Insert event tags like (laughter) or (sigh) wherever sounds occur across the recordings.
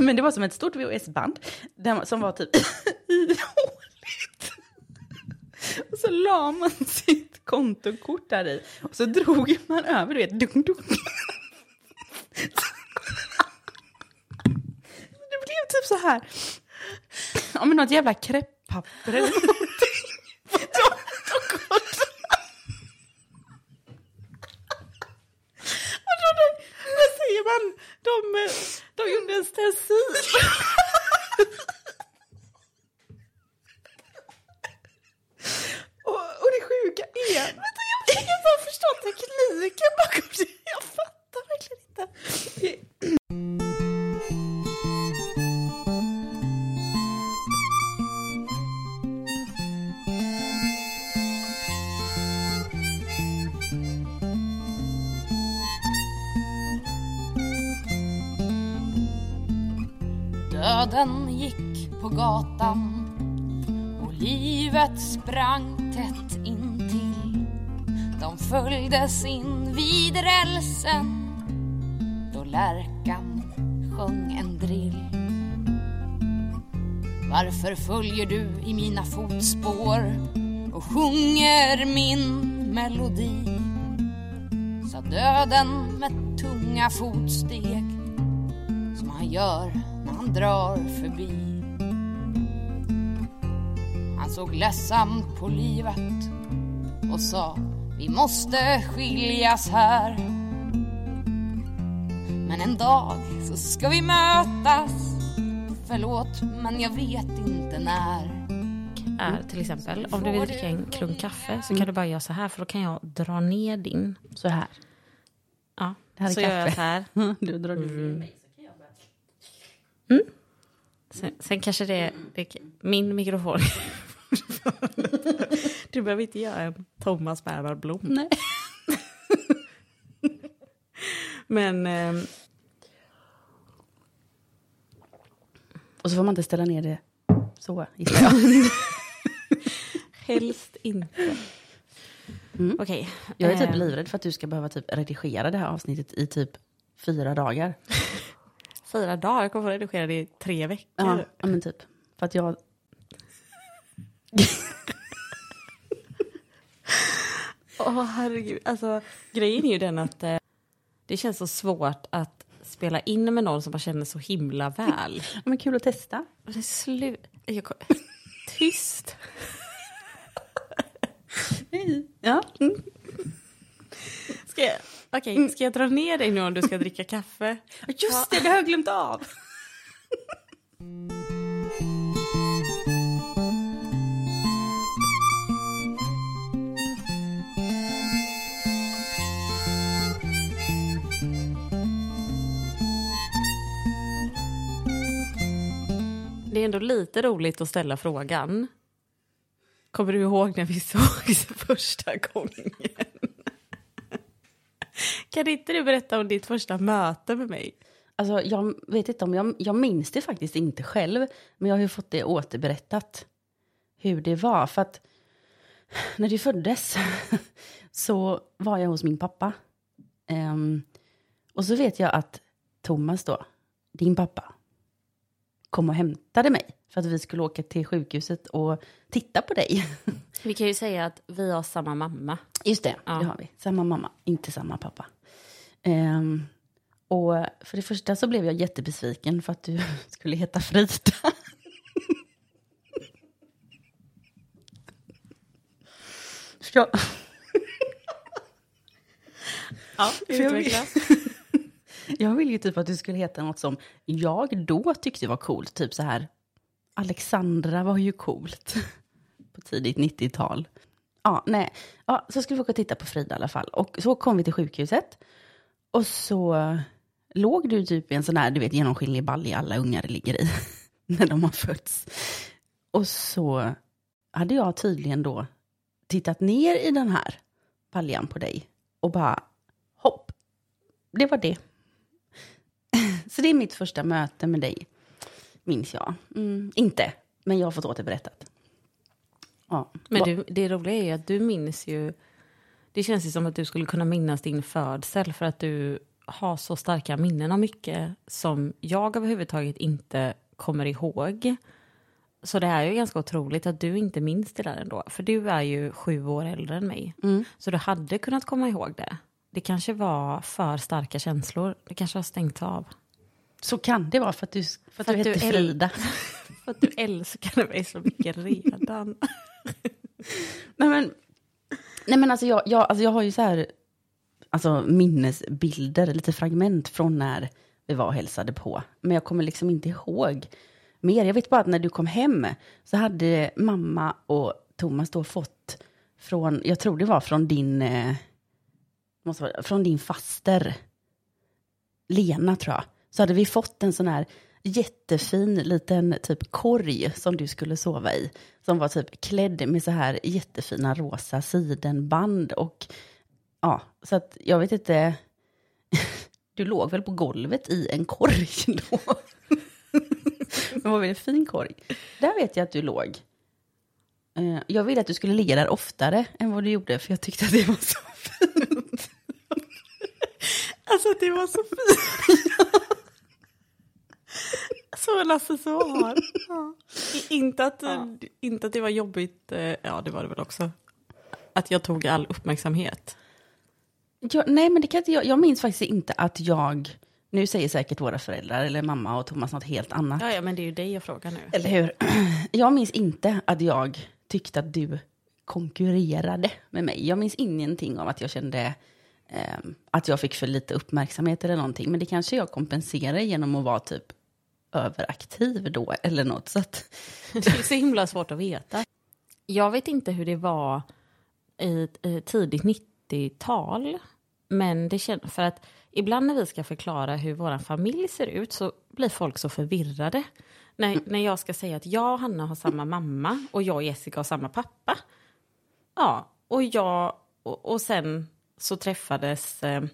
(laughs) Men det var som ett stort VHS-band som var typ (laughs) ihåligt. Och så la man sitt kontokort där i. Och så drog man över, du vet, dunk, dunk. Det blev typ så här. Ja, men något jävla krepppapper eller något. Följer du i mina fotspår och sjunger min melodi? Sa döden med tunga fotsteg som han gör när han drar förbi. Han såg ledsamt på livet och sa vi måste skiljas här. Men en dag så ska vi mötas. Förlåt, men jag vet inte när. Är till exempel, om du vill dricka en klunk kaffe så kan du bara göra så här för då kan jag dra ner din. Så här. Ja, Det här är så gör jag kaffe. så här. (laughs) Du drar mm. Sen, sen kanske det är det, min mikrofon. (laughs) du behöver inte göra en Thomas Bernhard Blom. Nej. (laughs) Men ehm, Och så får man inte ställa ner det så, gissar jag. (laughs) helst inte. Okej. Jag är typ ehm, livrädd för att du ska behöva typ redigera det här avsnittet i typ fyra dagar. (laughs) Fyra dagar, jag kommer få redigera det i tre veckor. Ja, ja men typ. För att jag... (laughs) Åh herregud, alltså grejen är ju den att eh, det känns så svårt att spela in med någon som man känner så himla väl. Ja, men kul att testa. Det är slut... Jag, kom- (laughs) tyst. Ja. Mm. Ska jag, okej, ska jag dra ner dig nu om du ska dricka kaffe? Just det, det har jag glömt av. (laughs) Det är ändå lite roligt att ställa frågan. Kommer du ihåg när vi (laughs) sågs första gången? Kan inte du berätta om ditt första möte med mig? Alltså, jag vet inte om jag, jag minns det faktiskt inte själv. Men jag har ju fått det återberättat. Hur det var. För att när du föddes (laughs) så var jag hos min pappa. Um, och så vet jag att Thomas då, din pappa, kom och hämtade mig. För att vi skulle åka till sjukhuset och titta på dig. (laughs) Vi kan ju säga att vi har samma mamma. Just det, Ja. det har vi. Samma mamma, inte samma pappa. Ehm, och för det första så blev jag jättebesviken för att du (laughs) skulle heta Frida. (laughs) Ja. Ja, utveckla jag vill ju typ att du skulle heta något som jag då tyckte var coolt. Typ så här, Alexandra var ju coolt. (laughs) På tidigt 90-tal. Ja, nej. Ja, så skulle vi åka och titta på Frida i alla fall. Och så kom vi till sjukhuset. Och så låg du typ i en sån här, du vet, genomskinlig balja alla ungar ligger i. (laughs) när de har fötts. Och så hade jag tydligen då tittat ner i den här baljan på dig. Och bara, hopp. Det var det. Så det är mitt första möte med dig, minns jag. Mm, inte, men jag har fått återberättat. Ja. Men du, det roliga är ju att du minns ju... Det känns ju som att du skulle kunna minnas din födsel för att du har så starka minnen av mycket som jag överhuvudtaget inte kommer ihåg. Så det är ju ganska otroligt att du inte minns det där ändå. För du är ju sju år äldre än mig. Så du hade kunnat komma ihåg det. Det kanske var för starka känslor. Det kanske har stängt av. Så kan det vara för att du, för att För du att du heter Frida. (laughs) För att du älskar mig så mycket redan. (laughs) Nej men, nej men alltså, jag, jag, alltså jag har ju så här alltså minnesbilder, lite fragment från när vi var och hälsade på. Men jag kommer liksom inte ihåg mer. Jag vet bara att när du kom hem så hade mamma och Thomas då fått från, jag tror det var från din, eh, måste vara, från din faster, Lena tror jag. Så hade vi fått en sån här jättefin liten typ korg som du skulle sova i. Som var typ klädd med så här jättefina rosa sidenband och ja, så att jag vet inte. (laughs) Du låg väl på golvet i en korg (laughs) då? Men det var väl en fin korg. Där vet jag att du låg. Eh, jag ville att du skulle ligga där oftare än vad du gjorde, för jag tyckte att det var så (laughs) fint. Alltså det var så fint så Lasse så har. Ja. Inte, att, inte att det var jobbigt, eh, ja det var det väl också. Att jag tog all uppmärksamhet. Jag, nej, men det kan inte jag. Jag minns faktiskt inte att jag... Nu säger säkert våra föräldrar eller mamma och Thomas något helt annat. Ja, ja men det är ju dig jag frågar nu. Eller hur? (clears throat) Jag minns inte att jag tyckte att du konkurrerade med mig. Jag minns ingenting om att jag kände eh, att jag fick för lite uppmärksamhet eller någonting. Men det kanske jag kompenserar genom att vara typ överaktiv då eller något. Så att, (laughs) Det är så himla svårt att veta. Jag vet inte hur det var i eh, tidigt 90-tal. Men det känns för att ibland när vi ska förklara hur vår familj ser ut så blir folk så förvirrade. När, när jag ska säga att jag och Hanna har samma mamma och jag och Jessica har samma pappa. Ja, och jag och, och sen så träffades eh,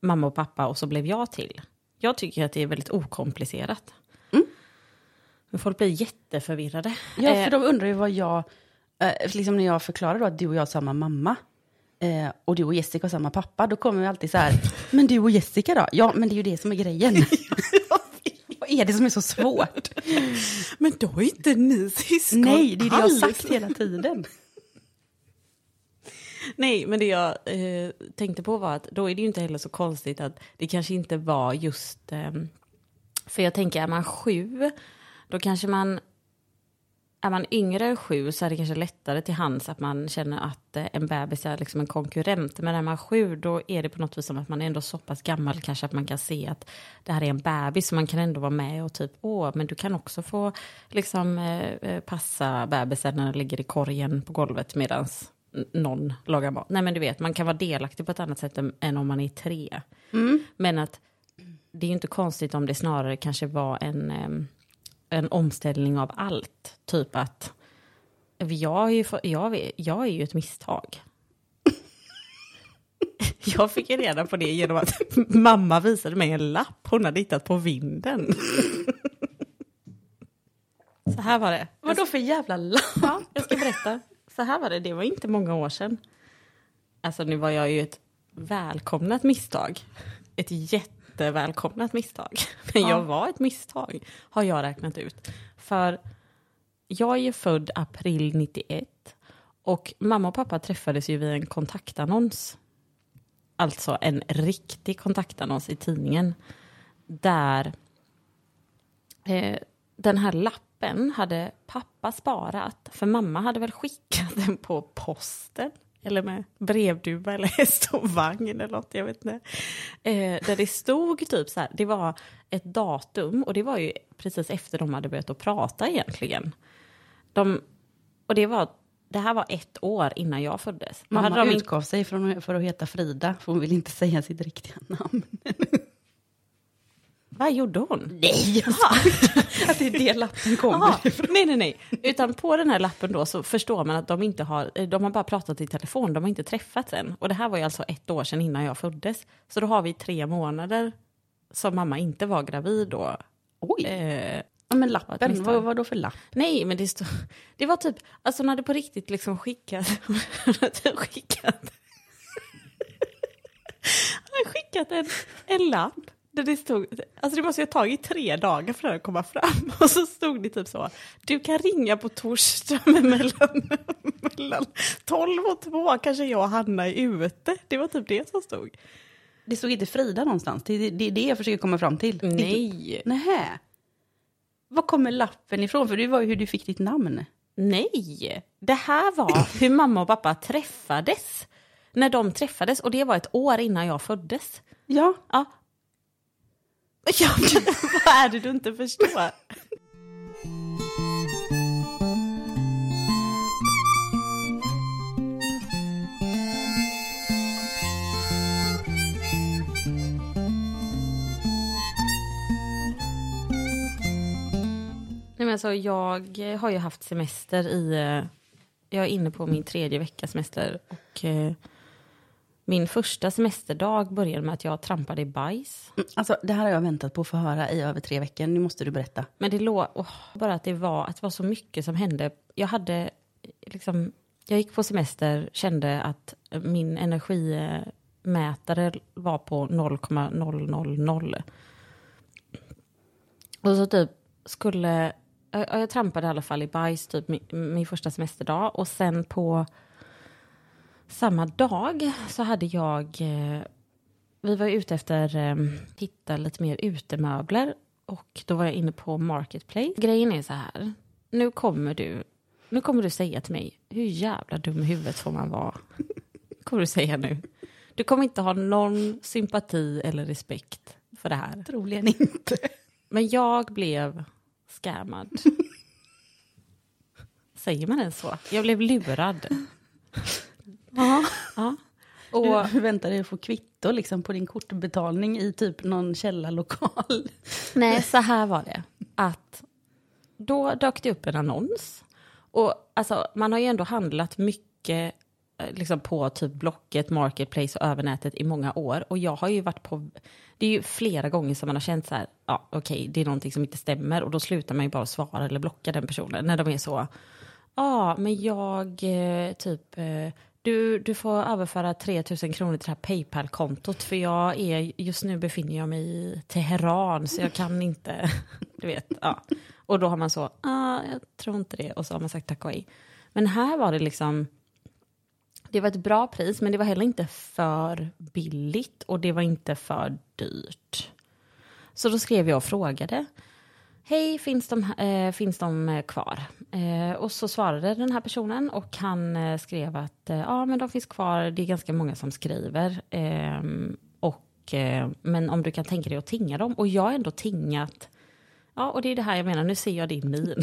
mamma och pappa och så blev jag till. Jag tycker att det är väldigt okomplicerat. Men folk blir jätteförvirrade. ja, Eh, för de undrar ju vad jag... Eh, liksom när jag förklarar då att du och jag har samma mamma. Eh, och du och Jessica har samma pappa. Då kommer vi alltid så här, men du och Jessica då? Ja, men det är ju det som är grejen. (laughs) vad är det som är så svårt? Men då är inte ni syskon Nej, det är det jag har sagt hela tiden. Nej, men det jag eh, tänkte på var att då är det ju inte heller så konstigt att det kanske inte var just... Eh, för jag tänker, är man sju, då kanske man... Är man yngre än sju så är det kanske lättare till hands att man känner att eh, en bebis är liksom en konkurrent. Men är man sju, då är det på något vis som att man är ändå så pass gammal kanske att man kan se att det här är en bebis. Så man kan ändå vara med och typ, åh, men du kan också få liksom eh, eh, passa bebisen när den ligger i korgen på golvet medans n- någon lagar mat. Nej men du vet, man kan vara delaktig på ett annat sätt än, än om man är tre. Men att det är ju inte konstigt om det snarare kanske var en, em, en omställning av allt. Typ att jag är ju, för- jag, är- jag är ju ett misstag. (laughs) Jag fick ju reda på det genom att (laughs) mamma visade mig en lapp hon hade hittat på vinden. (laughs) Så här var det. Vadå för jävla lapp? Ja, jag ska berätta. Så här var det, det var inte många år sedan. Alltså nu var jag ju ett välkomnat misstag. Ett jättevälkomnat misstag. (laughs) Men jag var ett misstag, har jag räknat ut. För jag är ju född april 91 och mamma och pappa träffades ju vid en kontaktannons. Alltså en riktig kontaktannons i tidningen. Där eh, den här lappen hade pappa sparat. För mamma hade väl skickat den på posten. Eller med brevduva eller (laughs) häst och vagn eller något, jag vet inte. Eh, där det stod typ så här, det var ett datum och det var ju precis efter de hade börjat att prata egentligen. De, och det var, det här var ett år innan jag föddes. Mamma hade de utgav sig för att heta Frida, för hon vill inte säga sitt riktiga namn. (laughs) Vad gjorde hon? Nej, jag. Att det är det lappen kommer ifrån. nej, nej, nej. Utan på den här lappen då så förstår man att de inte har, eh, de har bara pratat i telefon, de har inte träffats än. Och det här var ju alltså ett år sedan innan jag föddes. Så då har vi tre månader som mamma inte var gravid då. Oj. Eh, Ja, men lappen, vad, vad då för lapp? nej, men det stod, det var typ, alltså när det på riktigt liksom skickat, hon (laughs) hade skickat, hade (laughs) skickat en, en lapp det stod, alltså det måste ju ha tagit tre dagar för det att komma fram. (laughs) Och så stod det typ så, du kan ringa på torsdag mellan, mellan 12 och 2 kanske jag och Hanna är ute. Det var typ det som stod. Det stod inte Frida någonstans. Det är det, är det jag försöker komma fram till. Nej. Nähä. Var kommer lappen ifrån? För det var ju hur du fick ditt namn. Nej, det här var hur mamma och pappa träffades. När de träffades och det var ett år innan jag föddes. Ja. Ja ja men vad är det du inte förstår? Nej, men alltså, jag har ju haft semester i... Eh, jag är inne på min tredje vecka semester. Och eh, min första semesterdag började med att jag trampade i bajs. Mm, Alltså, det här har jag väntat på att få höra i över tre veckor. Nu måste du berätta. Men det låg... åh, bara att det, var, att det var så mycket som hände. Jag hade liksom... Jag gick på semester, kände att min energimätare var på 0,000. Och så typ skulle... Jag, jag trampade i alla fall i bajs typ min, min första semesterdag. Och sen på samma dag så hade jag... eh, Vi var ute efter eh, hitta lite mer utemöbler. Och då var jag inne på Marketplace. Grejen är så här. Nu kommer du, nu kommer du säga till mig, hur jävla dum i huvudet får man vara? kommer du säga nu. Du kommer inte ha någon sympati eller respekt för det här. Troligen inte. Men jag blev scammad. (laughs) Säger man ens så? Jag blev lurad. Ja. ja. Och, Du väntar dig att få kvitto liksom, på din kortbetalning i typ någon källarlokal. nej, så här var det. Att då dök det upp en annons. Och alltså, man har ju ändå handlat mycket eh, liksom på typ Blocket, Marketplace och övernätet i många år. Och jag har ju varit på... Det är ju flera gånger som man har känt så här, ja okej, det är någonting som inte stämmer. Och då slutar man ju bara svara eller blocka den personen. När de är så, ja men jag eh, typ... Du, du får överföra 3 000 kronor till det här Paypal-kontot för jag är, just nu befinner jag mig i Teheran så jag kan inte, (laughs) du vet. Ja. Och då har man så, ah, jag tror inte det, och så har man sagt tack och hej. Men här var det liksom, det var ett bra pris men det var heller inte för billigt och det var inte för dyrt. Så då skrev jag och frågade, Hej, finns de, eh, finns de eh, kvar? Eh, och så svarade den här personen och han eh, skrev att eh, ja, men de finns kvar. Det är ganska många som skriver. Ehm, och, eh, men om du kan tänka dig att tinga dem. Och jag har ändå tingat. Ja, och det är det här jag menar. Nu ser jag din min. (laughs)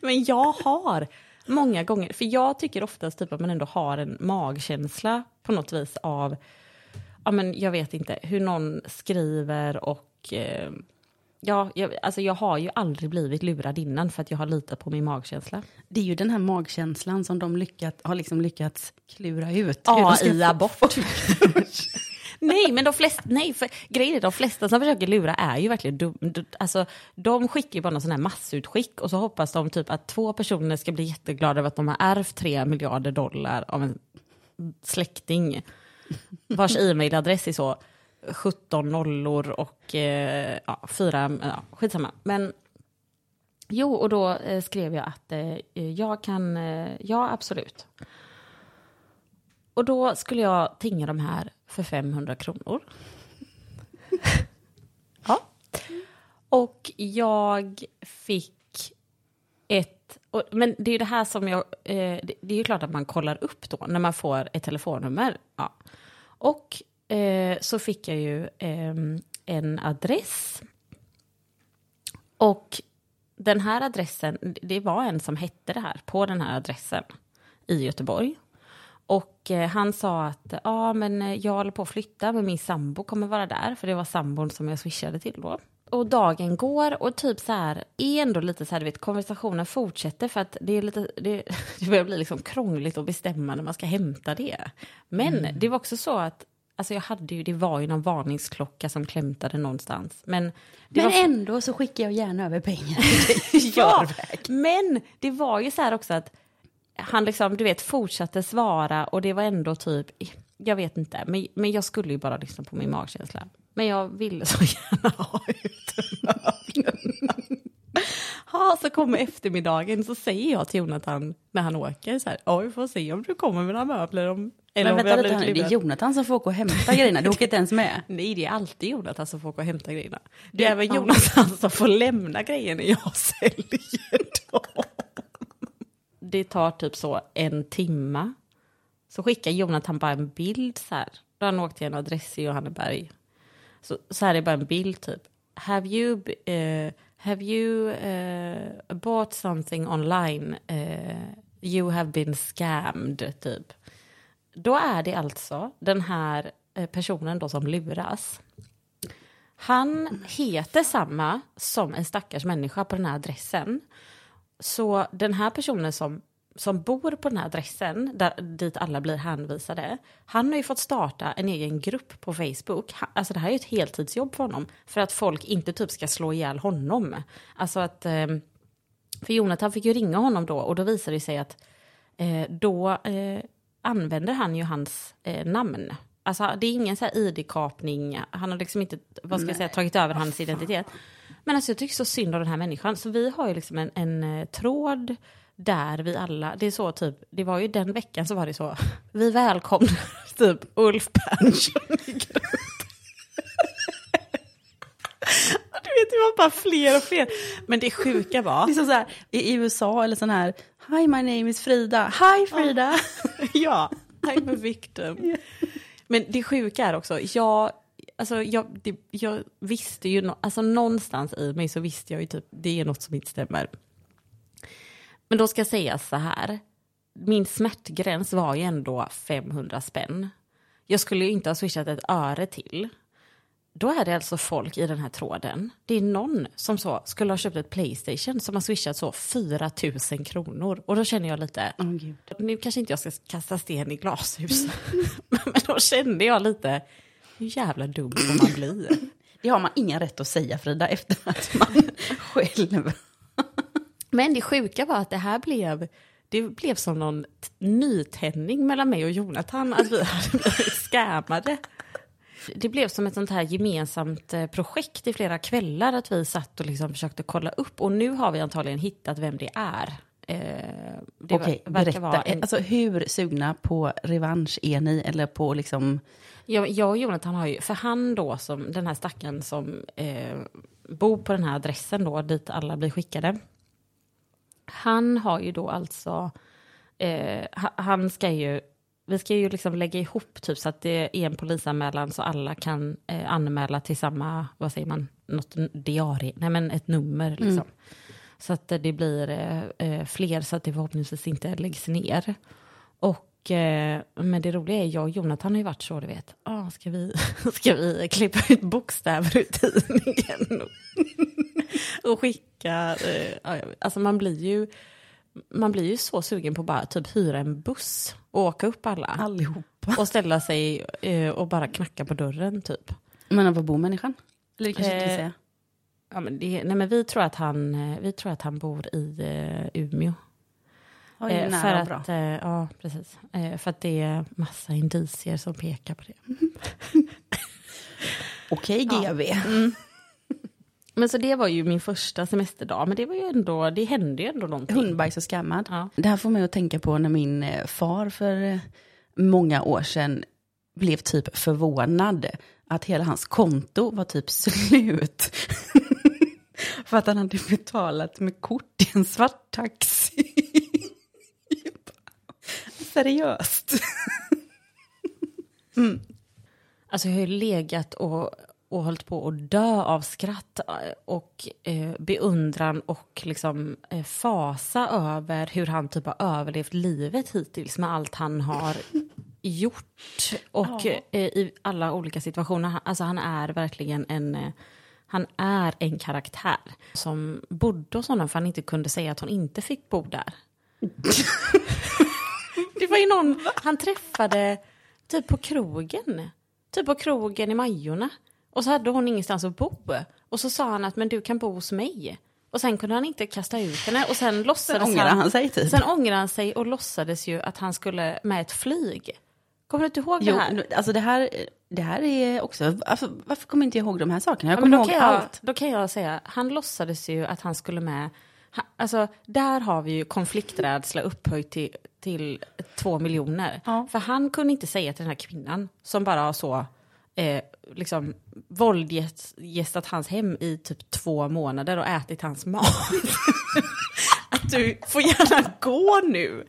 men jag har många gånger, för jag tycker oftast typ att man ändå har en magkänsla på något vis av, ja men jag vet inte, hur någon skriver och eh, Ja, jag, alltså jag har ju aldrig blivit lurad innan för att jag har litat på min magkänsla. Det är ju den här magkänslan som de lyckat, har liksom lyckats klura ut. ska få- AI-abort. (laughs) nej, men de flesta, nej, för grejen är de flesta som försöker lura är ju verkligen dum, du- alltså de skickar ju bara någon sån här massutskick och så hoppas de typ att två personer ska bli jätteglada över att de har ärvt tre miljarder dollar av en släkting vars e-mailadress är så 17 nollor och eh, ja, fyra, eh, ja, skitsamma. Men jo, och då eh, skrev jag att eh, jag kan, eh, ja absolut. Och då skulle jag tinga de här för 500 kronor. (laughs) ja. Och jag fick ett... Och, men det är ju det här som jag... Eh, det, det är ju klart att man kollar upp då när man får ett telefonnummer. Ja. Och eh, så fick jag ju ehm, en adress. Och den här adressen, det var en som hette det här på den här adressen i Göteborg. Och eh, han sa att ja, men eh, jag håller på att flytta, men min sambo kommer vara där, för det var sambon som jag swishade till då. Och dagen går och typ så här, är ändå lite så här, du vet, konversationen fortsätter för att det är lite, det, (laughs) det börjar bli liksom krångligt att bestämma när man ska hämta det. Men det var också så att, alltså jag hade ju, det var ju någon varningsklocka som klämtade någonstans. Men, det Men var, ändå så skickar jag gärna över pengar. (laughs) Ja, men det var ju så här också att han liksom, du vet, fortsatte svara och det var ändå typ, jag vet inte, men, men jag skulle ju bara lyssna på min magkänsla. Men jag ville så (laughs) gärna ha ut Ja, så kommer eftermiddagen så säger jag till Jonathan när han åker så här, ja vi får se om du kommer med några möbler. Om, eller Men vänta lite, här, det är lurade." Jonathan som får åka och hämta grejerna. Du åker inte ens med. (laughs) Nej, det är alltid Jonathan som får åka och hämta grejerna. Det är även Jonathan som får lämna grejer när jag (laughs) säljer dem. Det tar typ så en timma. Så skickar Jonathan bara en bild så här. Då han åkt till en adress i Johanneberg. Så, så här är bara en bild typ. Have you, eh, have you uh, bought something online? Uh, you have been scammed, typ. Då är det alltså den här eh, personen då som luras. Han heter samma som en stackars människa på den här adressen. Så den här personen som, som bor på den här adressen, där, dit alla blir hänvisade, han har ju fått starta en egen grupp på Facebook. Alltså det här är ju ett heltidsjobb för honom, för att folk inte typ ska slå ihjäl honom. Alltså att, eh, för Jonathan fick ju ringa honom då och då visade det sig att eh, då eh, använder han ju hans eh, namn. Alltså det är ingen så här ID-kapning, han har liksom inte, vad ska jag säga, tagit över hans identitet. Men alltså jag tycker så synd om den här människan, så vi har ju liksom en, en tråd där vi alla, det är så typ, det var ju den veckan så var det så, vi välkomnar (laughs) typ Ulf Persson i grupp. (laughs) Du vet, det var bara fler och fler. Men det sjuka var, Det är som så här, i USA eller sån här, Hi my name is Frida. Hi Frida. (laughs) ja, I'm a victim. Men det sjuka är också, jag, alltså jag, det, jag visste ju, nå- alltså någonstans i mig så visste jag ju typ, det är något som inte stämmer. Men då ska jag säga så här, min smärtgräns var ju ändå 500 spänn. Jag skulle ju inte ha swishat ett öre till. Då är det alltså folk i den här tråden. Det är någon som så skulle ha köpt ett Playstation som har swishat så 4 000 kronor. Och då känner jag lite, Åh, gud. nu kanske inte jag ska kasta sten i glashus. (laughs) Men då kände jag lite, hur jävla dum får man bli? (laughs) Det har man ingen rätt att säga Frida efter att man (laughs) själv... Men det sjuka var att det här blev, det blev som någon nytändning mellan mig och Jonathan, att vi (laughs) hade blivit scammade. Det blev som ett sånt här gemensamt eh, projekt i flera kvällar, att vi satt och liksom försökte kolla upp. Och nu har vi antagligen hittat vem det är. Eh, det Okej, berätta. en- Alltså hur sugna på revansch är ni? Eller på liksom... Jag, jag och Jonathan har ju, för han då, som, den här stackaren som eh, bor på den här adressen då, dit alla blir skickade. Han har ju då alltså, eh, ha- han ska ju, vi ska ju liksom lägga ihop typ så att det är en polisanmälan så alla kan eh, anmäla till samma, vad säger man, något diarie, nej men ett nummer liksom. Så att det blir eh, eh, fler så att det förhoppningsvis inte läggs ner. Och, men det roliga är, jag och Jonathan har ju varit så, du vet, ah, ska, vi, (laughs) ska vi klippa ut bokstäver ur tidningen? (laughs) och skicka, eh, alltså man blir ju, man blir ju så sugen på att bara typ hyra en buss och åka upp alla. Allihopa. Och ställa sig eh, och bara knacka på dörren typ. Men var bor människan? Eller det kanske inte Eh, säga. Ja, men det, nej men vi tror att han, eh, vi tror att han bor i eh, Umeå. Ja, är Eh, för att, bra. eh, ja, precis. Eh, för att det är massa indicier som pekar på det. (laughs) Okej GV. Men så det var ju min första semesterdag, men det var ju ändå, det hände ju ändå någonting. Hundbajs och skammad. Ja. Det här får mig att tänka på när min eh, far för eh, många år sedan blev typ förvånad att hela hans konto var typ (laughs) slut. för att han hade betalat med kort i en svart taxi. Seriöst. (laughs) Alltså jag har ju legat och, och hållit på att dö av skratt eh, och eh, beundran och liksom eh, fasa över hur han typ har överlevt livet hittills med allt han har (laughs) gjort och Ja. eh, i alla olika situationer. Alltså han är verkligen en eh, han är en karaktär som bodde hos honom för han inte kunde säga att hon inte fick bo där. (laughs) Var ju någon han träffade typ på krogen. Typ på krogen i Majorna. Och så hade hon ingenstans att bo. Och så sa han att men du kan bo hos mig. Och sen kunde han inte kasta ut henne. Och sen låtsades Sen ångrar han sig typ. Sen ångrade han sig och låtsades ju att han skulle med ett flyg Kommer du inte ihåg Jo, det här? alltså det här, det här är också, alltså, varför kommer inte jag ihåg de här sakerna? Jag Ja, kommer då, ihåg jag, allt. då kan jag säga, han låtsades ju att han skulle med, alltså där har vi ju konflikträdsla upphöjt till, till två miljoner. Ja. För han kunde inte säga till den här kvinnan som bara har så, eh, liksom våldgästat hans hem i typ två månader och ätit hans mat. (laughs) att du får gärna gå nu.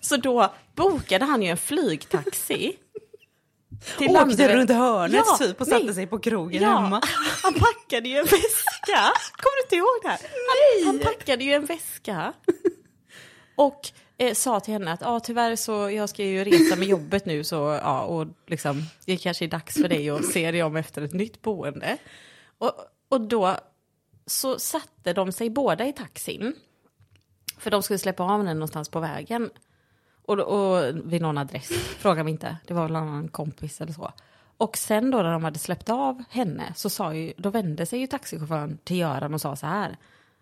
Så då bokade han ju en flygtaxi. Till Åkte Landvetter. runt hörnet Ja, typ och nej. satte sig på krogen Ja, hemma. (laughs) han packade ju en väska. Kommer du inte ihåg det här? Han, han packade ju en väska. Och eh, sa till henne att ah, tyvärr så jag ska ju resa med jobbet nu så ja, och liksom, det kanske är dags för dig att se dig om efter ett nytt boende. Och, och då så satte de sig båda i taxin. För de skulle släppa av henne någonstans på vägen. Och, och vid någon adress, fråga mig inte. Det var väl någon kompis eller så. Och sen då när de hade släppt av henne så sa ju, då vände sig ju taxichauffören till Göran och sa så här.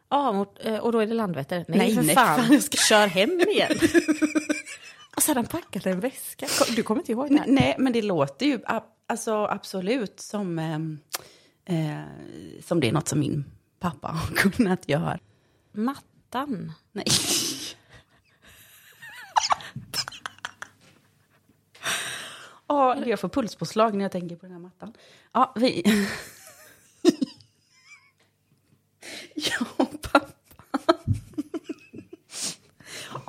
Ja, eh, och då är det Landvetter. Nej, Nej, för nej, fan, fan, ska- kör hem igen. (laughs) och så hade han packat en väska. Du kommer inte ihåg det? Nej, men det låter ju alltså, absolut som, ehm, eh, som det är något som min pappa har (laughs) kunnat göra. Mattan. Nej. Ja, jag får pulspåslag när jag tänker på den här mattan. Ja, vi... (laughs) ja, pappa.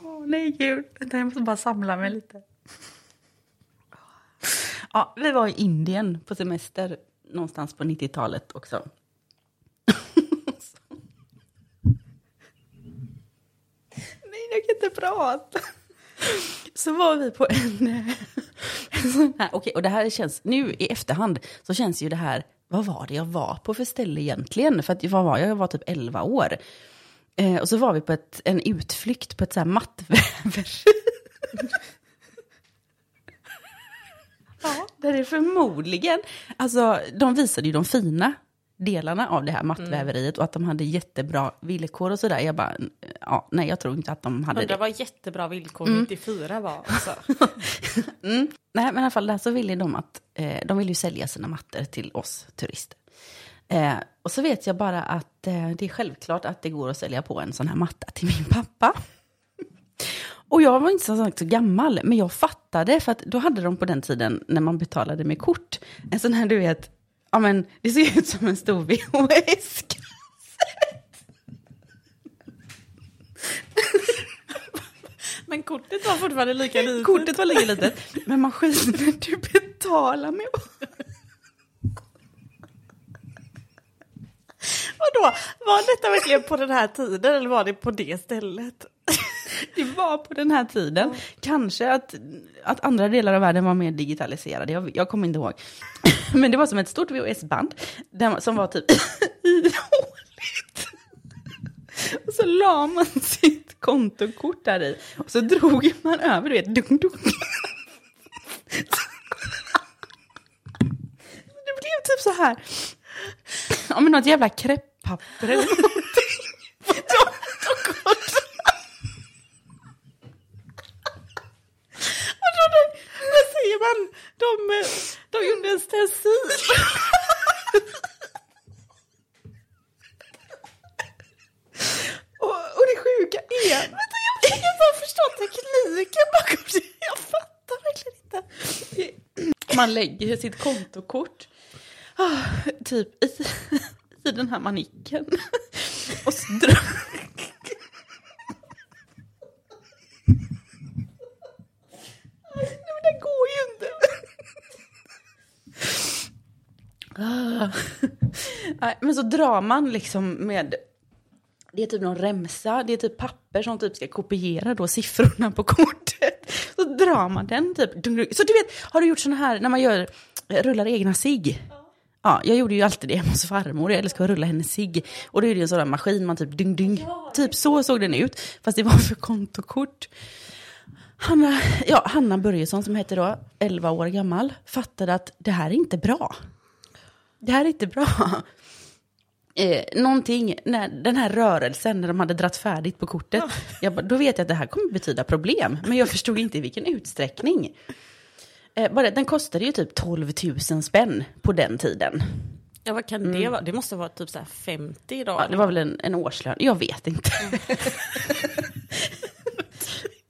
Åh, nej, gud. Vänta, Jag måste bara samla mig lite. Ja, vi var i Indien på semester någonstans på 90-talet också. (laughs) Nej, jag kan inte prata. Så var vi på en... (laughs) här, och det här känns, nu i efterhand så känns ju det här, vad var det jag var på för ställe egentligen? För att vad var jag? Jag var typ 11 år. Eh, och så var vi på ett, en utflykt på ett så här mattväveri. (laughs) ja, där är förmodligen, alltså de visade ju de fina delarna av det här mattväveriet och att de hade jättebra villkor och sådär. Jag bara, ja, nej jag tror inte att de hade Undrar det. vad jättebra villkor 94 var. Alltså. (laughs) Mm. Nej, men i alla fall där så ville de att, eh, de ville ju sälja sina mattor till oss turister. Eh, och så vet jag bara att eh, det är självklart att det går att sälja på en sån här matta till min pappa. (laughs) Och jag var inte sagt så gammal, men jag fattade, för att då hade de på den tiden, när man betalade med kort, en sån här, du vet, ja men det ser ut som en stor VHS. Men kortet var fortfarande lika litet. Kortet var lika litet, men maskinen du betalar med. Vadå? Var detta verkligen på den här tiden eller var det på det stället? (laughs) Det var på den här tiden. Kanske att, att andra delar av världen var mer digitaliserade. Jag, jag kommer inte ihåg. (laughs) Men det var som ett stort VHS-band som var typ (laughs) ihåligt. Och så la man sitt kontokort där i. Och så drog man över, du vet, dunk, dunk. Det blev typ så här. Ja, men något jävla krepppapper eller någonting. På kontokortet. Vadå, de, vad säger man? De, eh, stencil. Och, och det sjuka är... Vänta, jag försöker bara förstå tekniken bakom det. Jag fattar verkligen inte. Man lägger sitt kontokort ah, typ i, i den här manicken. Och så drar... Nej, men det går ju inte. Ah. Nej, Men så drar man liksom med... Det är typ någon remsa, det är typ papper som typ ska kopiera då siffrorna på kortet. Så drar man den typ. Så du vet, har du gjort såna här när man gör, rullar egna cigg? Ja, jag gjorde ju alltid det hos farmor. Jag älskar att rulla hennes cigg. Och då är det ju en sån där maskin man typ dyng dyng. Typ så såg den ut. Fast det var för kontokort. Hanna, ja, Hanna Börjesson som hette då, 11 år gammal, fattade att det här är inte bra. Det här är inte bra. Eh, någonting, när, den här rörelsen när de hade dratt färdigt på kortet, jag bara, då vet jag att det här kommer betyda problem. Men jag förstod inte i vilken utsträckning. Eh, bara, den kostade ju typ 12 000 spänn på den tiden. Ja, vad kan det vara? Det måste vara typ så här 50 idag. Ja, det var väl en, en årslön, jag vet inte. (laughs)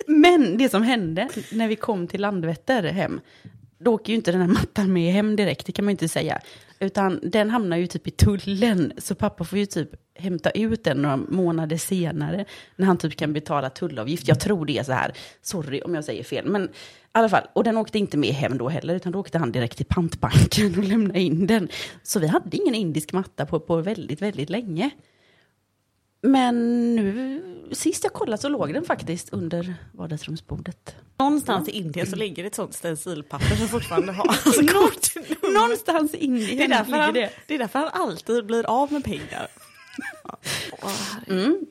Men det som hände när vi kom till Landvetter hem, då åker ju inte den här mattan med hem direkt, det kan man ju inte säga. Utan den hamnar ju typ i tullen, så pappa får ju typ hämta ut den några månader senare, när han typ kan betala tullavgift. Jag tror det är så här, sorry om jag säger fel. Men i alla fall, och den åkte inte med hem då heller, utan då åkte han direkt till pantbanken och lämnade in den. Så vi hade ingen indisk matta på, på väldigt, väldigt länge. Men nu, sist jag kollade så låg den faktiskt under vardagsrumsbordet. Någonstans i Indien så ligger ett sånt stencilpapper som fortfarande har (laughs) alltså, kortnummer. Någonstans in i det, är därför han, det. det är därför han alltid blir av med pengar. Mm.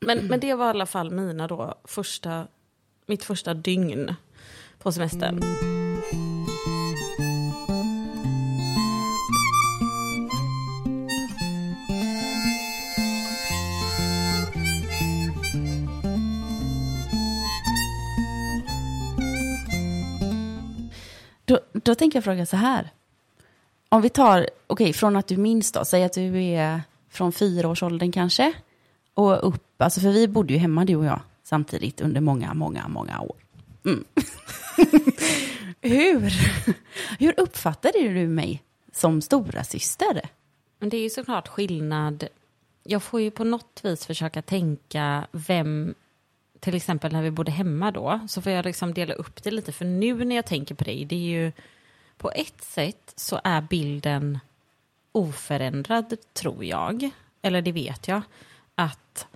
Men, men det var i alla fall mina då första, mitt första dygn på semestern. Då, då tänker jag fråga så här. Om vi tar, okej, från att du minns då, säg att du är från fyra års åldern kanske, och upp, alltså för vi bodde ju hemma du och jag samtidigt under många, många, många år. Mm. (laughs) hur, hur uppfattade du mig som stora syster? Men det är ju såklart skillnad. Jag får ju på något vis försöka tänka vem, till exempel när vi bodde hemma då, så får jag liksom dela upp det lite. För nu när jag tänker på dig, det är ju på ett sätt så är bilden oförändrad, tror jag. Eller det vet jag. Att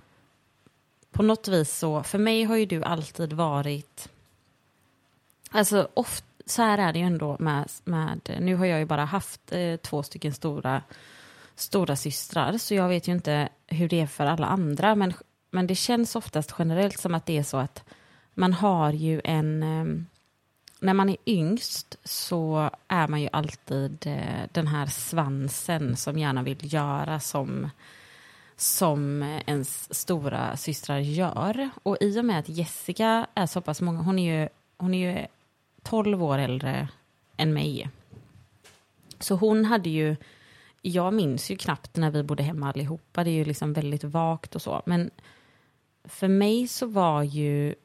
på något vis så, för mig har ju du alltid varit, alltså ofta, så här är det ju ändå med, med nu har jag ju bara haft eh, två stycken stora stora systrar så jag vet ju inte hur det är för alla andra men, men det känns oftast generellt som att det är så att man har ju en... Ehm, när man är yngst så är man ju alltid eh, den här svansen som gärna vill göra som, som ens stora systrar gör. Och i och med att Jessica är så pass många, hon är ju, hon är ju 12 år äldre än mig. Så hon hade ju jag minns ju knappt när vi bodde hemma allihopa. Det är ju liksom väldigt vagt och så. Men för mig så var ju...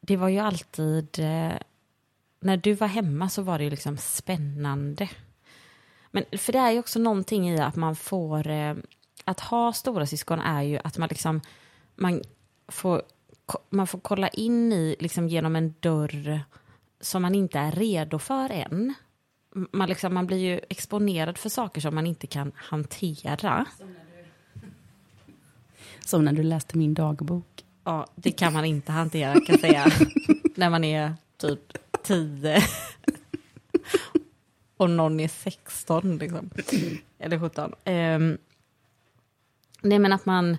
Det var ju alltid... Eh, när du var hemma så var det ju liksom spännande. Men för det är ju också någonting i att man får... Eh, att ha stora syskon är ju att man liksom... Man får, man får kolla in i, liksom genom en dörr som man inte är redo för än man, liksom, man blir ju exponerad för saker som man inte kan hantera. Som när du läste min dagbok. Ja, det kan man inte hantera kan jag säga. (laughs) när man är typ 10 och någon är 16 liksom. Eller 17. Um, nej men att man,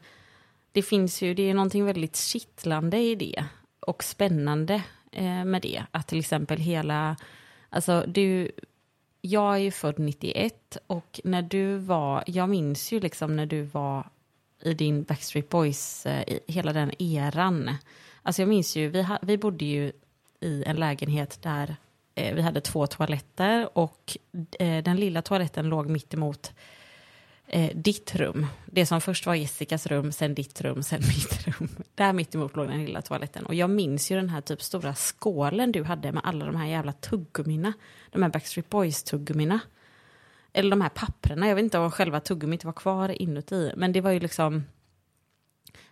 det finns ju, det är någonting väldigt kittlande i det och spännande eh, med det. Att till exempel hela, alltså du, jag är ju född 91 och när du var, jag minns ju liksom när du var i din Backstreet Boys, eh, i hela den eran. Alltså jag minns ju, vi, ha, vi bodde ju i en lägenhet där eh, vi hade två toaletter och eh, den lilla toaletten låg mitt emot eh, ditt rum. Det som först var Jessicas rum, sen ditt rum, sen (laughs) mitt rum. Där mitt emot låg den lilla toaletten. Och jag minns ju den här typ stora skålen du hade med alla de här jävla tuggummina. De här Backstreet Boys-tuggummina. Eller de här papperna, jag vet inte om själva tuggummit var kvar inuti. Men det var ju liksom...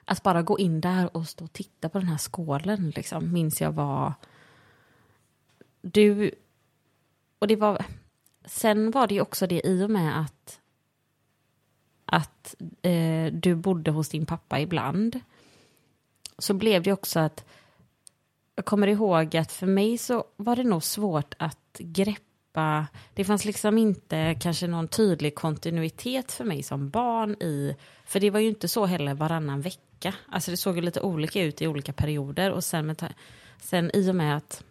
Att bara gå in där och stå och titta på den här skålen, liksom, minns jag var... Du... Och det var... Sen var det ju också det i och med att att eh, du bodde hos din pappa ibland så blev det också att jag kommer ihåg att för mig så var det nog svårt att greppa det fanns liksom inte kanske någon tydlig kontinuitet för mig som barn i för det var ju inte så heller varannan vecka alltså det såg ju lite olika ut i olika perioder och sen, med, sen i och med att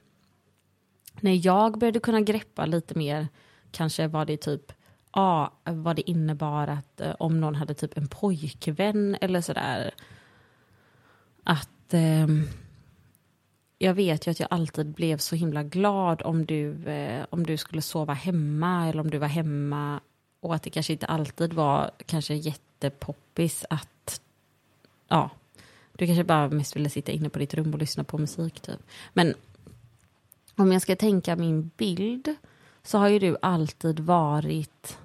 när jag började kunna greppa lite mer kanske var det typ ja, vad det innebar att eh, om någon hade typ en pojkvän eller sådär. Att, eh, jag vet ju att jag alltid blev så himla glad om du, eh, om du skulle sova hemma eller om du var hemma och att det kanske inte alltid var kanske jättepoppis att ja, du kanske bara mest ville sitta inne på ditt rum och lyssna på musik typ. Men om jag ska tänka min bild så har ju du alltid varit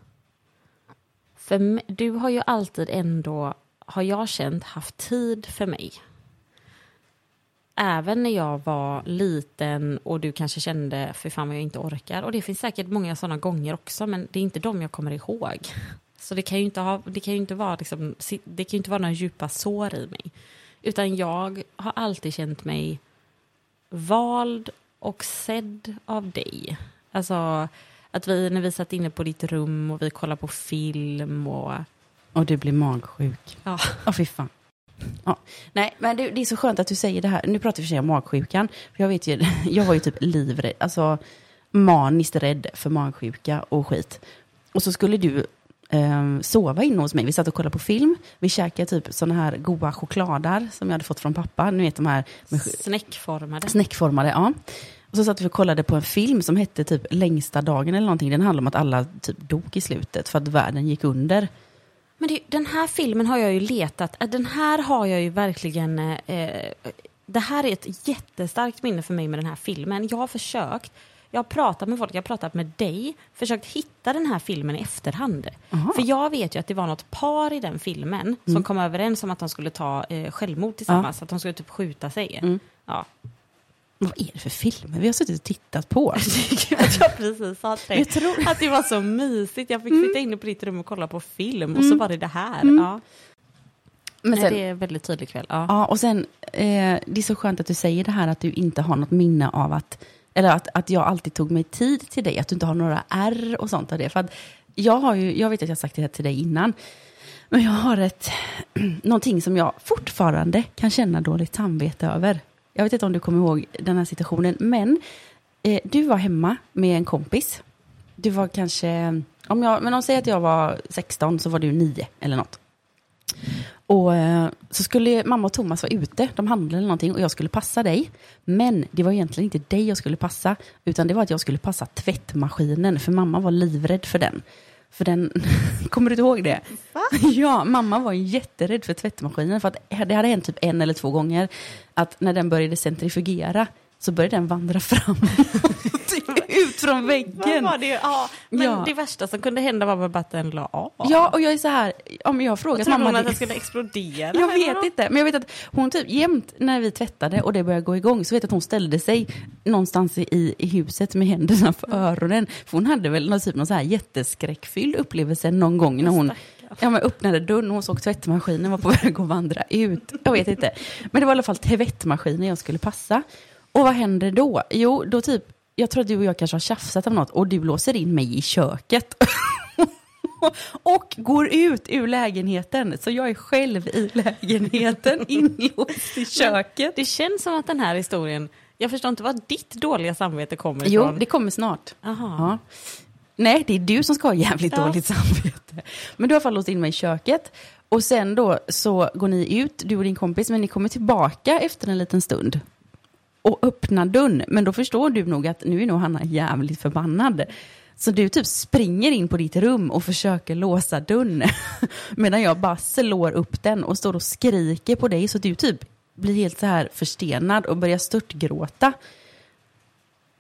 för mig, du har ju alltid ändå, har jag känt, haft tid för mig även när jag var liten och du kanske kände för fan vad jag inte orkar. Och det finns säkert många sådana gånger också, men det är inte de jag kommer ihåg. (laughs) Så det kan ju inte, ha, det kan ju inte, vara, liksom, det kan inte vara några djupa sår i mig. Utan jag har alltid känt mig vald och sedd av dig. Alltså att vi, när vi satt inne på ditt rum och vi kollade på film och... Och du blir magsjuk. Ja. Åh, fy fan. Ja. Nej, men det, det, är så skönt att du säger det här. Nu pratar vi för sig om magsjukan. För jag vet ju, (laughs) jag var ju typ livrädd, alltså maniskt rädd för magsjuka och skit. Och så skulle du eh, sova inne hos mig. Vi satt och kollade på film. Vi käkade typ sådana här goda chokladar som jag hade fått från pappa. Ni vet de här... Med, snäckformade. Snäckformade, ja. Och så satt vi och kollade på en film som hette typ Längsta dagen eller någonting. Den handlade om att alla typ dog i slutet för att världen gick under. Men det, den här filmen har jag ju letat, äh, den här har jag ju verkligen, eh, det här är ett jättestarkt minne för mig med den här filmen. Jag har försökt, jag har pratat med folk, jag har pratat med dig, försökt hitta den här filmen i efterhand. Aha. För jag vet ju att det var något par i den filmen mm. som kom överens om att de skulle ta eh, självmord tillsammans, ja. att de skulle typ skjuta sig. Mm. Ja. Vad är det för filmer vi har suttit och tittat på? (laughs) jag precis sa till dig tror... att det var så mysigt. Jag fick mm. sitta inne på ditt rum och kolla på film och så mm. var det det här. Mm. Ja. Men sen, Nej, det är en väldigt tydlig kväll. Ja, ja och sen, eh, det är så skönt att du säger det här att du inte har något minne av att, eller att, att jag alltid tog mig tid till dig, att du inte har några R och sånt av det. För att jag, har ju, jag vet att jag har sagt det här till dig innan, men jag har ett, (clears throat) någonting som jag fortfarande kan känna dåligt samvete över. Jag vet inte om du kommer ihåg den här situationen, men eh, du var hemma med en kompis. Du var kanske, om jag, men om säger att jag var 16 så var du 9 eller något. Och eh, så skulle mamma och Thomas vara ute, de handlade eller någonting och jag skulle passa dig. Men det var egentligen inte dig jag skulle passa, utan det var att jag skulle passa tvättmaskinen, för mamma var livrädd för den. För den, (laughs) kommer du inte ihåg det? Va? (laughs) Ja, mamma var jätterädd för tvättmaskinen. För att det hade hänt typ en eller två gånger att när den började centrifugera så började den vandra fram. (laughs) ut från väggen. Var det? Ja, men ja. det värsta som kunde hända var bara att den la av. Ja, och jag är så här, om jag har frågat mamma... Hon att den skulle explodera? Jag vet inte, men jag vet att hon typ jämt när vi tvättade och det började gå igång så vet jag att hon ställde sig någonstans i, i huset med händerna för öronen. För hon hade väl någon, typ, någon så här jätteskräckfylld upplevelse någon gång när hon Ja, men öppnade dörren och hon såg tvättmaskinen var på (laughs) väg att vandra ut. Jag vet inte. Men det var i alla fall tvättmaskinen jag skulle passa. Och vad händer då? Jo, då typ jag tror att du och jag kanske har tjafsat om något och du låser in mig i köket. (laughs) och går ut ur lägenheten. Så jag är själv i lägenheten (laughs) hos i köket. Det känns som att den här historien, jag förstår inte var ditt dåliga samvete kommer ifrån. Jo, det kommer snart. Ja. Nej, det är du som ska ha jävligt ja. dåligt samvete. Men du har i alla fall låst in mig i köket. Och sen då så går ni ut, du och din kompis, men ni kommer tillbaka efter en liten stund och öppnar dörren. Men då förstår du nog att nu är nog Hanna jävligt förbannad. Så du typ springer in på ditt rum och försöker låsa dörren. (laughs) Medan jag bara slår upp den och står och skriker på dig så du typ blir helt så här förstenad och börjar störtgråta.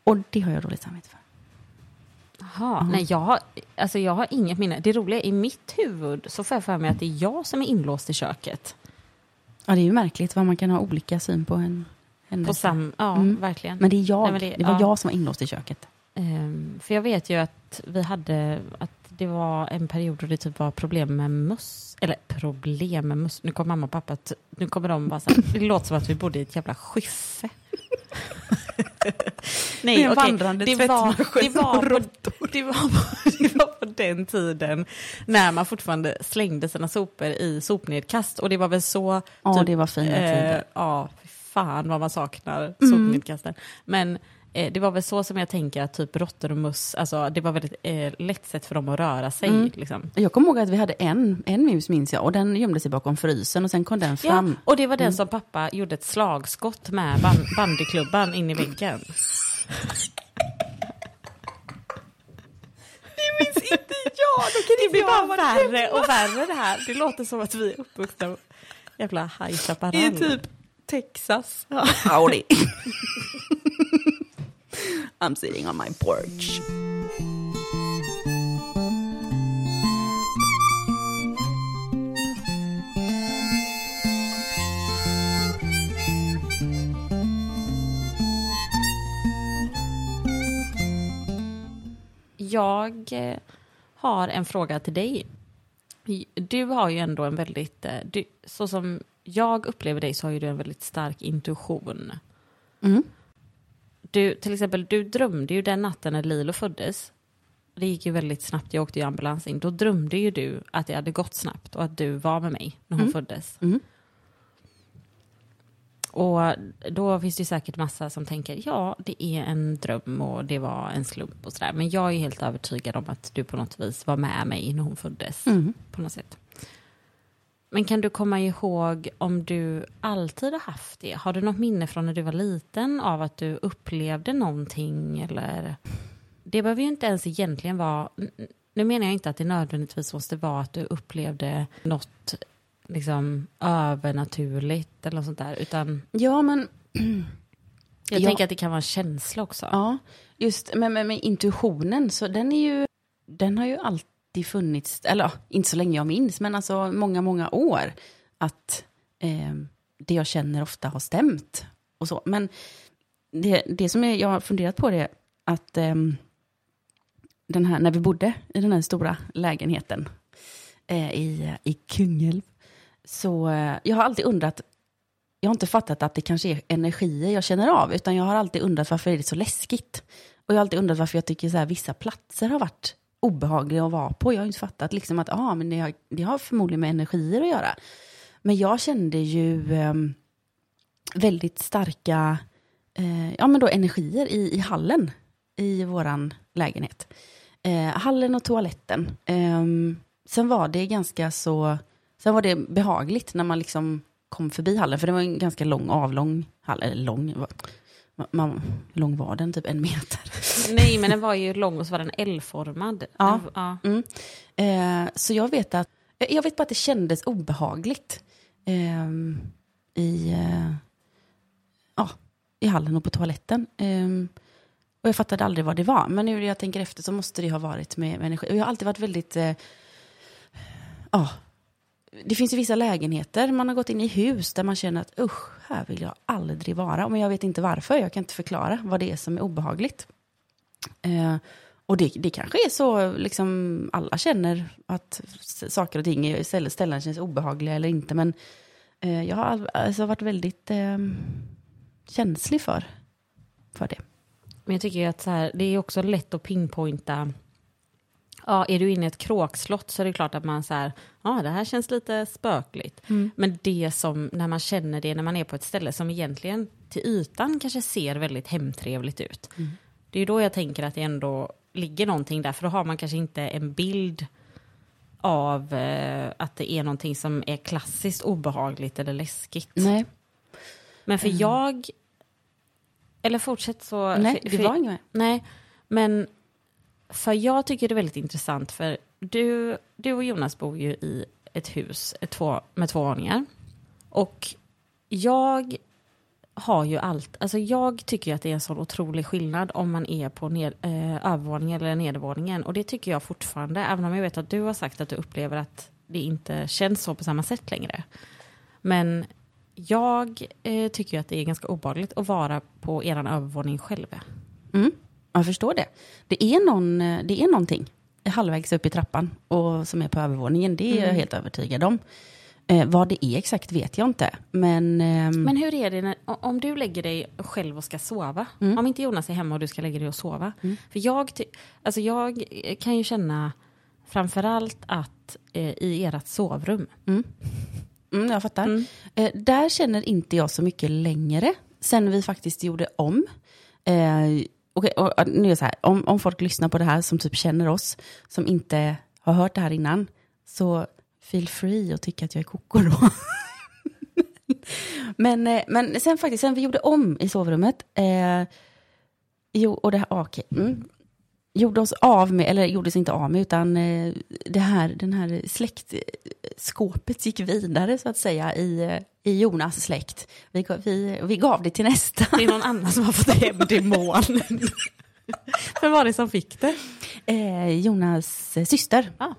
Och det har jag dåligt samvete för. Jaha, mm. nej jag har, alltså jag har inget minne. Det roliga i mitt huvud så får jag för mig att det är jag som är inlåst i köket. Ja, det är ju märkligt vad man kan ha olika syn på en på sam, ja, mm. verkligen. Men det är jag. Nej, det, det, var ja. jag som var inlåst i köket. Um, för jag vet ju att vi hade, att det var en period då det typ var problem med möss. Eller problem med möss. Nu kommer mamma och pappa, nu kommer de bara så här, (laughs) det låter som att vi bodde i ett jävla skyffe. (laughs) Nej, en okay. det var, det, var på, det, var på, det var på den tiden när man fortfarande slängde sina sopor i sopnedkast. Och det var väl så... Ja, typ, det var fina tider. Eh, ja, fan vad man saknar mm. sopnedkasten. Men Eh, det var väl så som jag tänker att typ råttor och möss, alltså det var väldigt eh, lätt sätt för dem att röra sig. Mm. Liksom. Jag kommer ihåg att vi hade en, en mus minns jag och den gömde sig bakom frysen och sen kom den Ja, fram. och det var den som pappa gjorde ett slagskott med ban bandyklubban in i väggen. Ja, då kan Det blir bara värre och värre det här. Det låter som att vi är uppvuxna jävla High Chaparral. typ Texas. Howdy. (laughs) I'm sitting on my porch. Jag eh, har en fråga till dig. Du har ju ändå en väldigt, eh, du, så som jag upplever dig så har ju du en väldigt stark intuition. Mm. Du, till exempel, du drömde ju den natten när Lilo föddes. Det gick ju väldigt snabbt, jag åkte ju ambulans in. Då drömde ju du att det hade gått snabbt och att du var med mig när hon föddes. Mm. Och då finns det ju säkert massa som tänker, ja, det är en dröm och det var en slump och sådär. Men jag är helt övertygad om att du på något vis var med mig när hon föddes. Mm. På något sätt. Men kan du komma ihåg om du alltid har haft det? Har du något minne från när du var liten av att du upplevde någonting eller? Det behöver ju inte ens egentligen vara, nu menar jag inte att det nödvändigtvis måste vara att du upplevde något liksom övernaturligt eller något sånt där, utan Ja, men jag Ja. tänker att det kan vara en känsla också. ja, just med, med, med intuitionen, så den är ju, den har ju alltid funnits, eller inte så länge jag minns, men alltså många, många år, att eh, det jag känner ofta har stämt och så. Men det, det som är, jag har funderat på det, att eh, den här, när vi bodde i den här stora lägenheten eh, i, i Kungälv, så eh, jag har alltid undrat, jag har inte fattat att det kanske är energier jag känner av, utan jag har alltid undrat varför är det så läskigt? Och jag har alltid undrat varför jag tycker så här, vissa platser har varit obehagliga att vara på. Jag har inte fattat liksom att ah, men det, har, det har förmodligen med energier att göra. Men jag kände ju eh, väldigt starka eh, ja, men då energier i, i hallen i vår lägenhet. Eh, hallen och toaletten. Ehm, sen var det ganska så, sen var det behagligt när man liksom kom förbi hallen, för det var en ganska lång avlång hall, eller lång, man, lång var den, typ en meter. Nej, men den var ju lång och så var den L-formad. Ja. ja. Mm. Eh, så jag vet att, eh, jag vet bara att det kändes obehagligt ehm, i, eh, ja, i hallen och på toaletten. Ehm, och jag fattade aldrig vad det var. Men nu när jag tänker efter så måste det ha varit med, med energi. Och jag har alltid varit väldigt, eh, ja, det finns ju vissa lägenheter, man har gått in i hus där man känner att usch, här vill jag aldrig vara. Men jag vet inte varför, jag kan inte förklara vad det är som är obehagligt. Eh, och det, det kanske är så, liksom alla känner att saker och ting i ställen, känns obehagliga eller inte. Men eh, jag har alltså varit väldigt eh, känslig för, för det. Men jag tycker ju att så här, det är också lätt att pinpointa. Ja, är du inne i ett kråkslott så är det klart att man så här, ja det här känns lite spökligt. Men det som, när man känner det när man är på ett ställe som egentligen till ytan kanske ser väldigt hemtrevligt ut. Det är ju då jag tänker att det ändå ligger någonting där, för då har man kanske inte en bild av eh, att det är någonting som är klassiskt obehagligt eller läskigt. Nej, Men för jag... Eller fortsätt så... nej för, det var inget. Nej, men för jag tycker det är väldigt intressant för du, du och Jonas bor ju i ett hus ett två, med två våningar. Och jag har ju allt, alltså jag tycker ju att det är en sån otrolig skillnad om man är på ned, eh, övervåningen eller nedervåningen. Och det tycker jag fortfarande, även om jag vet att du har sagt att du upplever att det inte känns så på samma sätt längre. Men jag eh, tycker ju att det är ganska obehagligt att vara på er övervåning själv. Mm, jag förstår det. Det är, någon, eh, det är någonting halvvägs upp i trappan och som är på övervåningen. Det är jag helt övertygad om. Eh, vad det är exakt vet jag inte. Men, ehm, Men hur är det när, om du lägger dig själv och ska sova? Om inte Jonas är hemma och du ska lägga dig och sova. För jag, alltså jag eh, kan ju känna framförallt att eh, i ert sovrum. Mm, jag fattar. Mm. Eh, där känner inte jag så mycket längre. Sen vi faktiskt gjorde om okay, och, och nu är det så här, om, om folk lyssnar på det här som typ känner oss, som inte har hört det här innan, så feel free och tycka att jag är koko då. (laughs) men, eh, men sen faktiskt, sen vi gjorde om i sovrummet, eh, jo, och det här, okej, okej, mm, gjorde oss av med, eller gjordes inte av med, utan eh, det här, den här släktskåpet gick vidare så att säga i, eh, i Jonas släkt. Vi, gav- vi, vi gav det till nästa. Det är någon annan som har fått (laughs) hem demonen. Vem var det som fick det? Eh, Jonas eh, syster. Ah,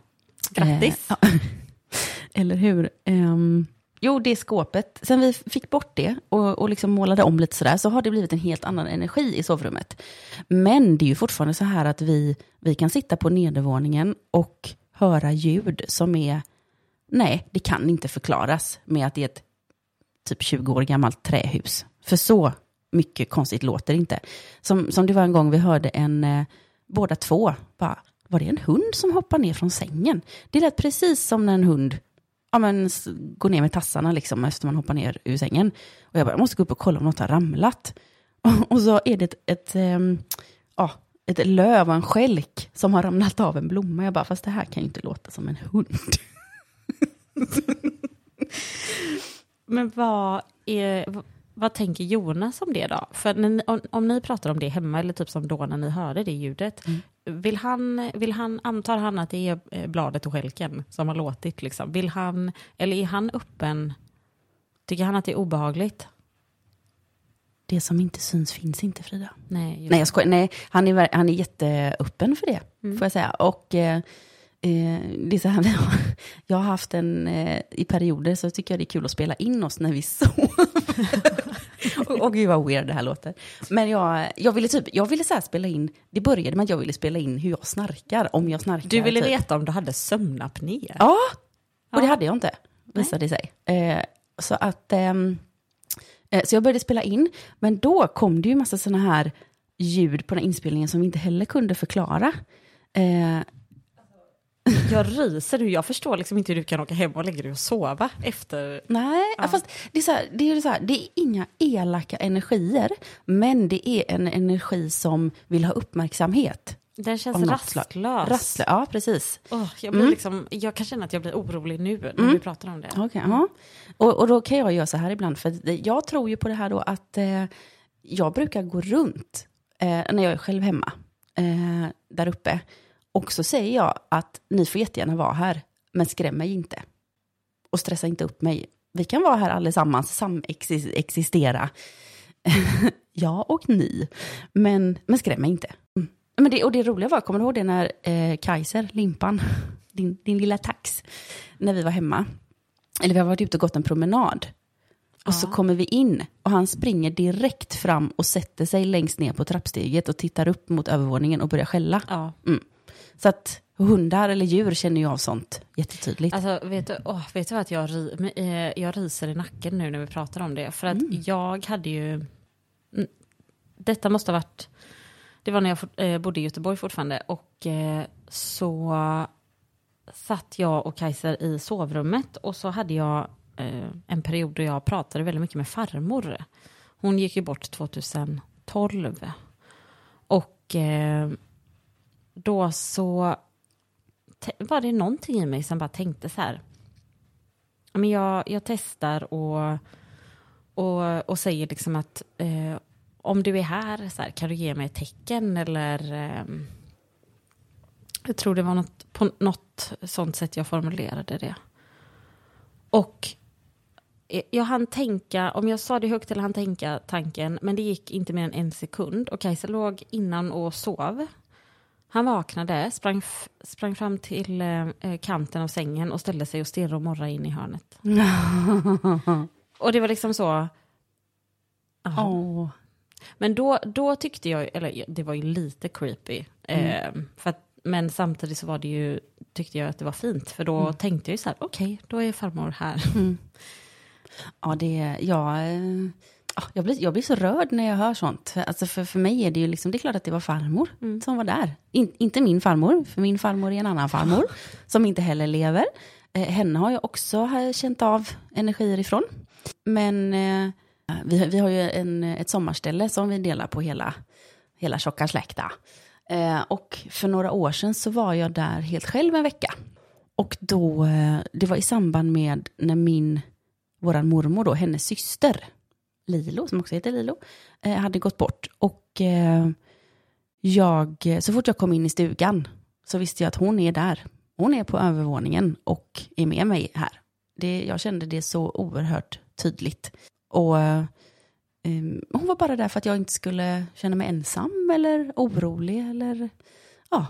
grattis. Eh, ja. (laughs) Eller hur? Ehm, jo, det skåpet. Sen vi fick bort det och, och liksom målade om lite sådär så har det blivit en helt annan energi i sovrummet. Men det är ju fortfarande så här att vi, vi kan sitta på nedervåningen och höra ljud som är... Nej, det kan inte förklaras med att det är ett typ 20 år gammalt trähus. För så mycket konstigt låter det inte. Som, som det var en gång vi hörde en, eh, båda två, bara, var det en hund som hoppar ner från sängen? Det lät precis som när en hund ja, men, går ner med tassarna liksom, efter man hoppar ner ur sängen. Och jag bara, jag måste gå upp och kolla om något har ramlat. (laughs) Och, och så är det ett, ett, ehm, ja, ett löv och en skälk som har ramlat av en blomma. Jag bara, fast det här kan ju inte låta som en hund. (laughs) (laughs) Men vad, är, vad, tänker Jonas om det då? För ni, om, om ni pratar om det hemma, eller typ som då när ni hörde det ljudet, vill han, vill han, antar han att det är eh, bladet och skälken som har låtit liksom? Vill han, eller är han öppen, tycker han att det är obehagligt? Det som inte syns finns inte, Frida. Nej, Nej, jag skojar. Nej, han är, han är jätteöppen för det, får jag säga. Och eh, det är så här, (laughs) jag har haft en, eh, i perioder så tycker jag det är kul att spela in oss när vi (laughs) sover. och, och gud vad weird det här låter. Men jag, jag ville typ, jag ville så här spela in, det började med att jag ville spela in hur jag snarkar, om jag snarkar. Du ville typ. veta om du hade sömnapné? Ja, och det hade jag inte, visade det sig. Eh, så att, ehm, eh, så jag började spela in, men då kom det ju massa sådana här ljud på den här inspelningen som vi inte heller kunde förklara. Jag ryser nu, jag förstår liksom inte hur du kan åka hem och lägga dig och sova efter... nej, fast det är, så här, det, är så här, det är inga elaka energier, men det är en energi som vill ha uppmärksamhet. Den känns rastlös. Rassle, ja, precis. Åh, jag, blir liksom, jag kan känna att jag blir orolig nu när vi pratar om det. Okej, ja. och, och då kan jag göra så här ibland, för jag tror ju på det här då att eh, jag brukar gå runt eh, när jag är själv hemma, eh, där uppe. Och så säger jag att ni får jättegärna vara här, men skräm mig inte. Och stressa inte upp mig. Vi kan vara här allesammans, samexistera. (laughs) jag och ni. Men, men skräm mig inte. Mm. Men det, och det roliga var, kommer du ihåg det när eh, Kaiser, Limpan, (laughs) din, din lilla tax, när vi var hemma. Eller vi har varit ute och gått en promenad. Och så kommer vi in och han springer direkt fram och sätter sig längst ner på trappsteget och tittar upp mot övervåningen och börjar skälla. Ja. Mm. Så att hundar eller djur känner ju av sånt jättetydligt. Alltså, vet du, åh, vet du att jag, eh, jag ryser i nacken nu när vi pratar om det. För att jag hade ju... mm, Detta måste ha varit... Det var när jag eh, bodde i Göteborg fortfarande. Och eh, så satt jag och Kaiser i sovrummet. Och så hade jag en period då jag pratade väldigt mycket med farmor. Hon gick ju bort 2012. Och då så var det någonting i mig som bara tänkte så här. Men jag, jag testar och, och, och säger liksom att eh, om du är här, så här, kan du ge mig ett tecken eller eh, jag tror det var något, på något sånt sätt jag formulerade det. Och eh, jag hann tänka, om jag sa det högt eller hann tänka tanken, men det gick inte mer än en sekund. Och Kajsa låg innan och sov. Han vaknade, sprang, sprang fram till eh, eh, kanten av sängen och ställde sig och stirrade och morrade in i hörnet. (laughs) och det var liksom så... Aha. Åh. Men då, då tyckte jag, eller det var ju lite creepy. Eh, för att, men samtidigt så var det ju, tyckte jag att det var fint. För då tänkte jag ju så här, okej, då är farmor här. Ja, det, ja, eh, ja, jag, blir, jag blir så rörd när jag hör sånt. För, alltså för, för mig är det ju liksom, det är klart att det var farmor som var där. In, inte min farmor, för min farmor är en annan farmor (laughs) som inte heller lever. Eh, henne har jag också känt av energier ifrån. Men, eh, Vi, vi har ju en, ett sommarställe som vi delar på hela, hela tjocka släkta. Eh, och för några år sedan så var jag där helt själv en vecka. Och då, eh, det var i samband med när min, våran mormor då, hennes syster, Lilo, som också heter Lilo, eh, hade gått bort. Och eh, jag, så fort jag kom in i stugan så visste jag att hon är där. Hon är på övervåningen och är med mig här. Det, jag kände det så oerhört tydligt. Och um, hon var bara där för att jag inte skulle känna mig ensam eller orolig eller ja.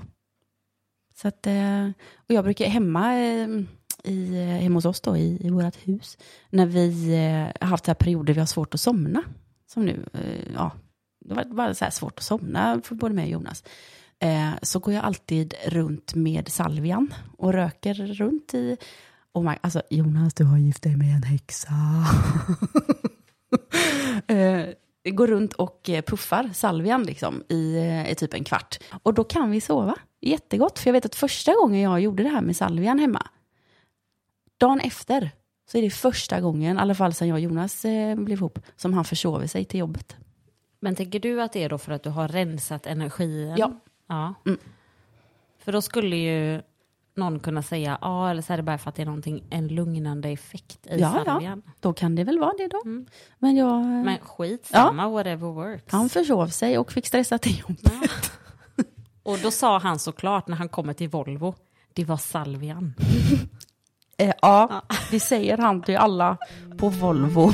Så att, eh, och jag brukar hemma ehm, i, eh, hemma hos oss då, i, i vårt hus, när vi eh, har haft så här perioder vi har svårt att somna, som nu, eh, ja, det var bara så här svårt att somna för både mig och Jonas, så går jag alltid runt med salvian och röker runt i Oh my, alltså Jonas, du har gift dig med en häxa. (laughs) eh, går runt och puffar salvian liksom i, i typ en kvart. Och då kan vi sova jättegott. För jag vet att första gången jag gjorde det här med salvian hemma, dagen efter, så är det första gången, i alla fall sedan jag och Jonas eh, blev ihop, som han försover sig till jobbet. Men tänker du att det är då för att du har rensat energin? Ja. ja. Mm. För då skulle ju någon kunna säga ja, eller så är det bara för att det är någonting, en lugnande effekt i ja, salvian. Ja, då kan det väl vara det då. Mm. Men, jag, Men skitsamma, ja. whatever works. Han försov sig och fick stressa till jobbet. Ja. Och då sa han såklart när han kommer till Volvo, det var salvian. (laughs) eh, ja, det säger han till alla på Volvo.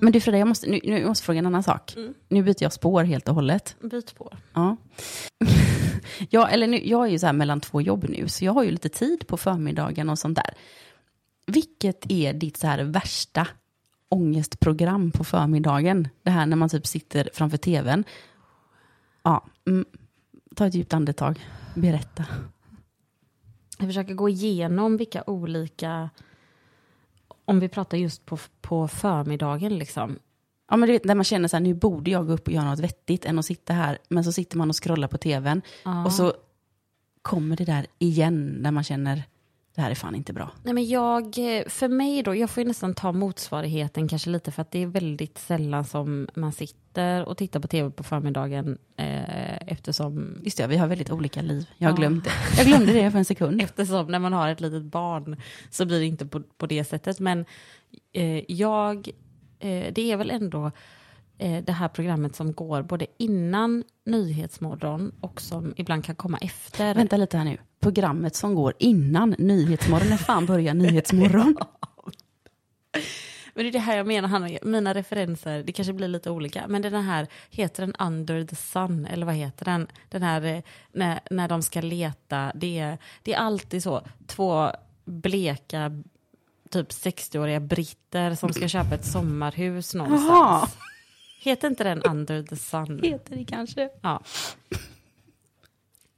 Men du Frida, jag måste, nu, nu jag måste fråga en annan sak. Mm. Nu byter jag spår helt och hållet. Byt spår. Ja. (laughs) ja, eller nu, jag är ju så här mellan två jobb nu, så jag har ju lite tid på förmiddagen och sånt där. Vilket är ditt så här värsta ångestprogram på förmiddagen? Det här när man typ sitter framför tvn. Ja, mm, ta ett djupt andetag. Berätta. Jag försöker gå igenom vilka olika om vi pratar just på, på förmiddagen liksom. Ja, men vet, när man känner så här, nu borde jag gå upp och göra något vettigt än att sitta här, men så sitter man och scrollar på tvn ja. och så kommer det där igen när man känner, det här är fan inte bra. Nej, men jag, för mig då, jag får ju nästan ta motsvarigheten kanske lite för att det är väldigt sällan som man sitter och tittar på tv på förmiddagen eh, eftersom... Just det, vi har väldigt olika liv. Jag har ja. glömt det. Jag glömde det för en sekund. (laughs) Eftersom när man har ett litet barn så blir det inte på, på det sättet. Men eh, jag, eh, det är väl ändå det här programmet som går både innan Nyhetsmorgon och som ibland kan komma efter. Vänta lite här nu. Programmet som går innan Nyhetsmorgon. När fan börjar Nyhetsmorgon? (laughs) Men det är det här jag menar, Hanna, mina referenser, det kanske blir lite olika, men den här, heter den Under the Sun, eller vad heter den? Den här, eh, när, när de ska leta, det är, det är alltid så, två bleka, typ 60-åriga britter som ska köpa ett sommarhus någonstans. Aha. Heter inte den Under the Sun? Heter det kanske. Ja.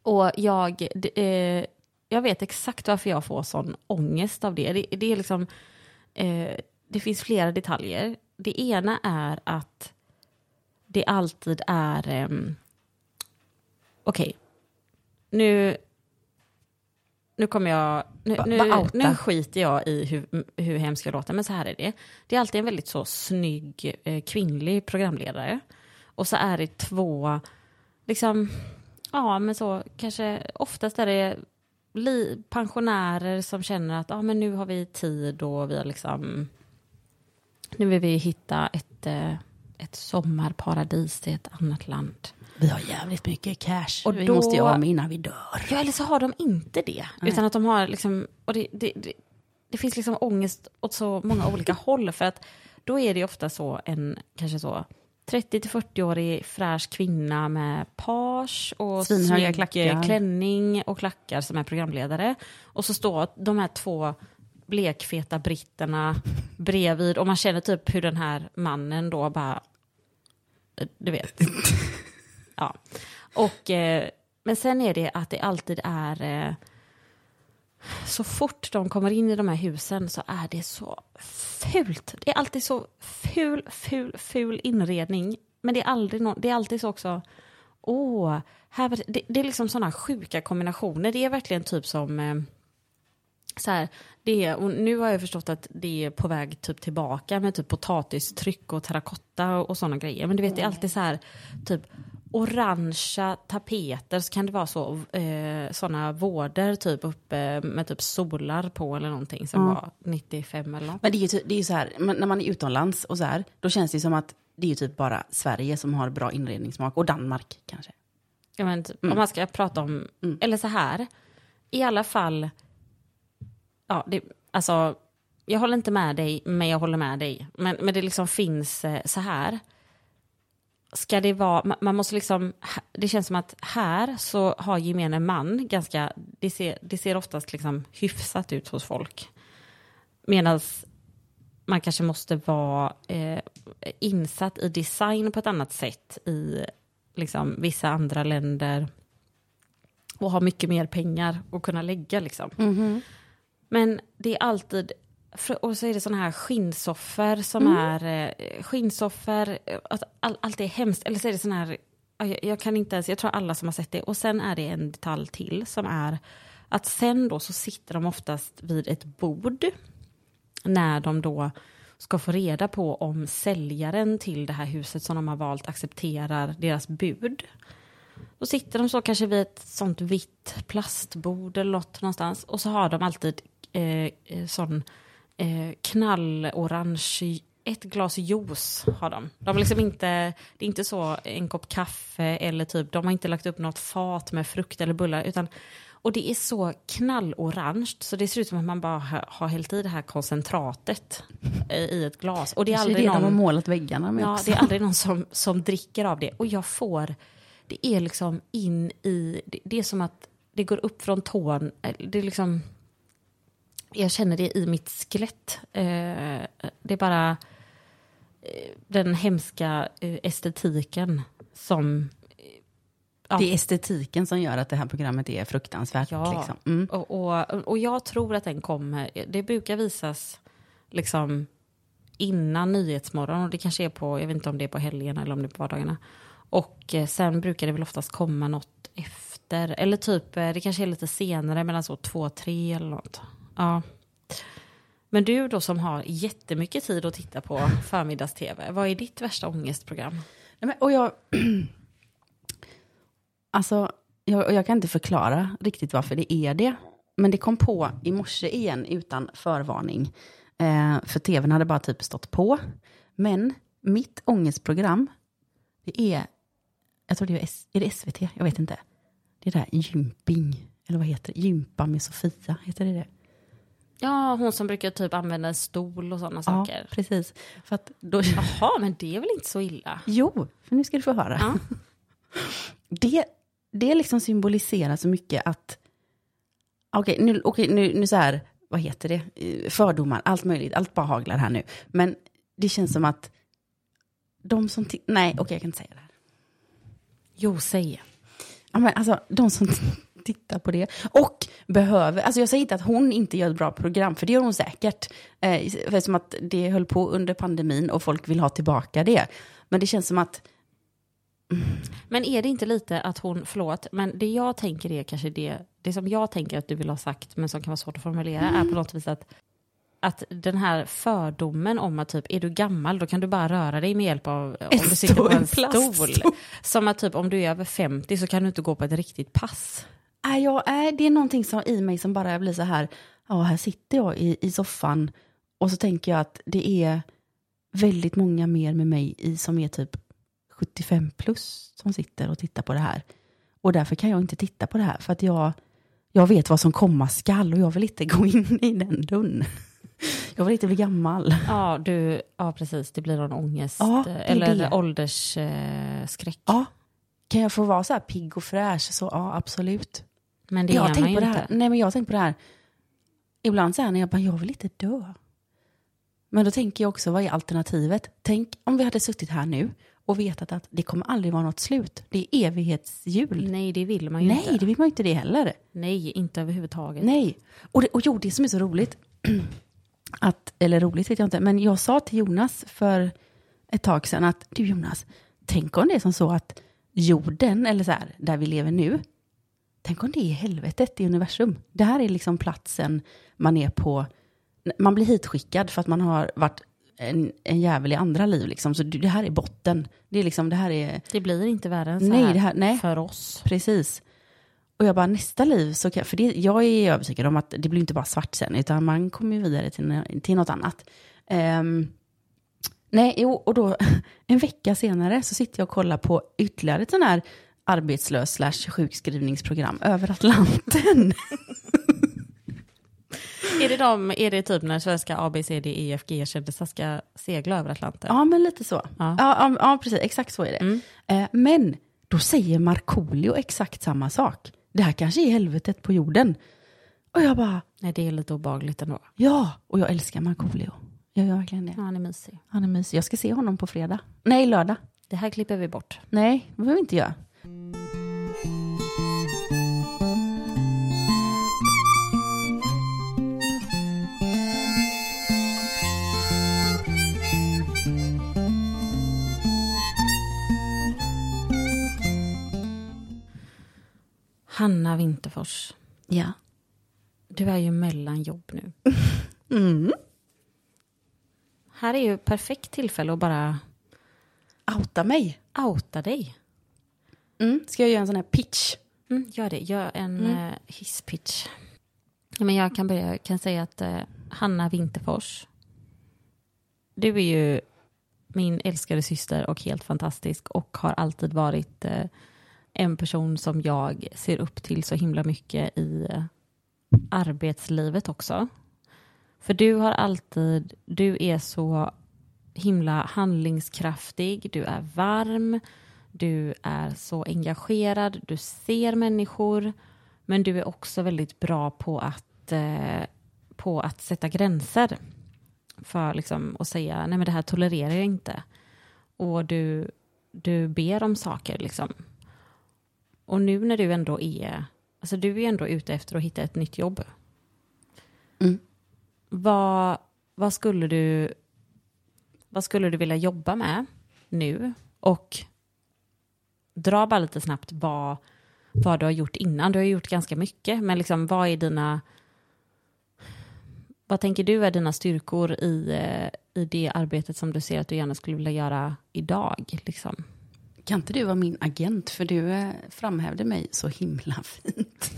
Och jag, eh, jag vet exakt varför jag får sån ångest av det. Det, det är liksom, eh, det finns flera detaljer. Det ena är att det alltid är... Um, Okej, okay. nu, nu kommer jag... Nu, nu, nu, skiter jag i hur, hur hemskt jag låter, men så här är det. Det är alltid en väldigt så snygg eh, kvinnlig programledare. Och så är det två, liksom, ja men så kanske oftast är det li, pensionärer som känner att ja, men nu har vi tid och vi har liksom nu vill vi hitta ett, eh, ett sommarparadis i ett annat land. Vi har jävligt mycket cash. Och vi då, måste göra med innan vi dör. Ja, eller så har de inte det. Nej. Utan att de har liksom, och det, det, det, det, finns liksom ångest åt så många olika (laughs) håll. För att då är det ofta så en, kanske så, 30 40-årig fräsch kvinna med page och snygg klackar. klänning och klackar som är programledare. Och så står de här två blekfeta britterna bredvid och man känner typ hur den här mannen då bara, du vet. (laughs) ja. Och, eh, men sen är det att det alltid är, eh, så fort de kommer in i de här husen så är det så fult. Det är alltid så ful, ful, ful inredning men det är aldrig någon, det är alltid så också, åh, här det, det, det är liksom sådana sjuka kombinationer. Det är verkligen typ som, eh, så här, det är, och nu har jag förstått att det är på väg typ tillbaka med typ potatistryck och terrakotta och, och sådana grejer. Men du vet, det är alltid så här, typ orangea tapeter så kan det vara så, eh, sådana vårder typ uppe med typ solar på eller någonting som var 95 eller något. Men det är ju det är ju så här, när man är utomlands och så här, då känns det ju som att det är ju typ bara Sverige som har bra inredningssmak och Danmark kanske. Ja, men, typ, Om man ska prata om, eller så här, i alla fall, ja, det, alltså, jag håller inte med dig, men jag håller med dig. Men, men det liksom finns eh, så här, ska det vara, man, måste liksom, det känns som att här så har gemene man ganska, det ser, det ser oftast liksom hyfsat ut hos folk. Medan man kanske måste vara eh, insatt i design på ett annat sätt i liksom, vissa andra länder och ha mycket mer pengar att kunna lägga. Liksom. Men det är alltid, och så är det sådana här skinnsoffor som är eh, skinnsoffor, eh, all, allt är hemskt, eller så är det sådana här, ja, jag, jag kan inte ens, jag tror alla som har sett det, och sen är det en detalj till som är att sen då så sitter de oftast vid ett bord när de då ska få reda på om säljaren till det här huset som de har valt accepterar deras bud. Då sitter de så kanske vid ett sånt vitt plastbord eller något någonstans och så har de alltid eh, eh, sån eh, knallorange, ett glas juice har de. De har liksom inte, det är inte så en kopp kaffe eller typ, de har inte lagt upp något fat med frukt eller bullar utan och det är så knallorange så det ser ut som att man bara har, hällt i det här koncentratet i ett glas. Och det är aldrig det de har någon... målat väggarna med Ja, också. det är aldrig någon som, som dricker av det. Och jag får, det är liksom in i, det, det är som att det går upp från tån. eh, Det är liksom, jag känner det i mitt skelett. Eh, det är bara eh, den hemska eh, estetiken som... Ja. Det är estetiken som gör att det här programmet är fruktansvärt. Ja, Liksom. Mm. och, och, och jag tror att den kommer, det brukar visas liksom innan Nyhetsmorgon och det kanske är på, jag vet inte om det är på helgerna eller om det är på vardagarna. Och sen brukar det väl oftast komma något efter, eller typ, det kanske är lite senare, mellan så två, tre eller något. Ja. Men du då som har jättemycket tid att titta på (laughs) förmiddags-tv, vad är ditt värsta ångestprogram? Nej, men, och jag... (clears throat) alltså, jag, jag kan inte förklara riktigt varför det är det. Men det kom på i morse igen utan förvarning. Eh, för tvn hade bara typ stått på. Men mitt ångestprogram, det är, jag tror det är, S, är det SVT, jag vet inte. Det är det här gymping, eller vad heter det? Gympa med Sofia, heter det det? Ja, hon som brukar typ använda en stol och sådana Ja, saker. precis. För att då, Jaha, men det är väl inte så illa? Jo, för nu ska du få höra. Ja. (laughs) Det, det liksom symboliserar så mycket att, okej, nu, okej, nu, nu så här, vad heter det, Eh, fördomar, allt möjligt, allt bara haglar här nu. Men det känns som att de som, nej, okej, jag kan inte säga det här. Jo, säg. Ja, men alltså, de som tittar på det och behöver, alltså jag säger inte att hon inte gör ett bra program, för det gör hon säkert. Eh, för som att det höll på under pandemin och folk vill ha tillbaka det. Men det känns som att, Men är det inte lite att hon, förlåt, men det jag tänker är kanske det, det som jag tänker att du vill ha sagt, men som kan vara svårt att formulera, är på något vis att, att den här fördomen om att typ, är du gammal, då kan du bara röra dig med hjälp av, om du sitter på en stol. Som att typ, om du är över 50 så kan du inte gå på ett riktigt pass. Är jag, är det är någonting som, i mig som bara blir så här, ja, här sitter jag i, i soffan och så tänker jag att det är väldigt många mer med mig i som är typ 75 plus som sitter och tittar på det här. Och därför kan jag inte titta på det här för att jag, jag vet vad som komma skall och jag vill inte (laughs) gå in i den dörren. Jag vill inte bli gammal. Ja, du, ja precis, det blir någon ångest, Ja, är eller det. åldersskräck. Ja, kan jag få vara så här pigg och fräsch så ja, absolut. Men det jag är man ju på det inte. här. Nej, men jag har tänkt på det här. Ibland så här när jag bara, jag vill inte dö. Men då tänker jag också, vad är alternativet? Tänk om vi hade suttit här nu och vetat att det kommer aldrig vara något slut. Det är evighetsjul. Nej, det vill man ju Nej, inte. det vill man ju inte det heller. Nej, inte överhuvudtaget. Nej. Och, det, och jo, det som är så roligt, (clears throat) att, eller roligt vet jag inte, men jag sa till Jonas för ett tag sedan att du Jonas, tänk om det är som så att jorden, eller så här, där vi lever nu, tänk om det är helvetet i universum. Det här är liksom platsen man är på, man blir hitskickad för att man har varit en, en jävel i andra liv liksom. Så det här är botten. Det är liksom, det här är... Det blir inte värre än så Nej, här, här- nej. för oss. Precis. Och jag bara, nästa liv, så kan, för det, jag är övertygad om att det blir inte bara svart sen, utan man kommer ju vidare till, till något annat. Ehm, nej, jo, och då (laughs) en vecka senare så sitter jag och kollar på ytterligare ett sån här arbetslös slash sjukskrivningsprogram över Atlanten. (laughs) Är det, de, är det typ när svenska A, B, C, D, E, F, G-kändisar ska segla över Atlanten? ja, men lite så. Ja. Ja, ja, precis, exakt så är det. Eh, men då säger Markoolio exakt samma sak. Det här kanske är helvetet på jorden. Och jag bara, Nej, det är lite obagligt ändå. ja, och jag älskar Markoolio. Jag gör verkligen det. Ja, han är mysig. Han är mysig. Jag ska se honom på fredag. Nej, lördag. Det här klipper vi bort. Nej, det behöver vi inte göra. Hanna Winterfors, Ja. du är ju mellan jobb nu. (laughs) Mm. Här är ju perfekt tillfälle att bara Outa mig. outa dig. Mm. Ska jag göra en sån här pitch? Mm, gör det, gör en eh, hisspitch. Ja, Men jag kan börja, kan säga att eh, Hanna Winterfors, du är ju min älskade syster och helt fantastisk och har alltid varit eh, en person som jag ser upp till så himla mycket i arbetslivet också. För du har alltid, du är så himla handlingskraftig, du är varm, du är så engagerad, du ser människor, men du är också väldigt bra på att, eh, på att sätta gränser. För liksom att säga, nej men det här tolererar jag inte. Och du, du ber om saker liksom. Och nu när du ändå är, alltså du är ändå ute efter att hitta ett nytt jobb. Mm. Vad, vad skulle du, vad skulle du vilja jobba med nu? Och dra bara lite snabbt vad, vad du har gjort innan. Du har gjort ganska mycket, men liksom vad är dina... Vad tänker du är dina styrkor i, eh, i det arbetet som du ser att du gärna skulle vilja göra idag? Liksom? Kan inte du vara min agent? För du eh, framhävde mig så himla (laughs) fint.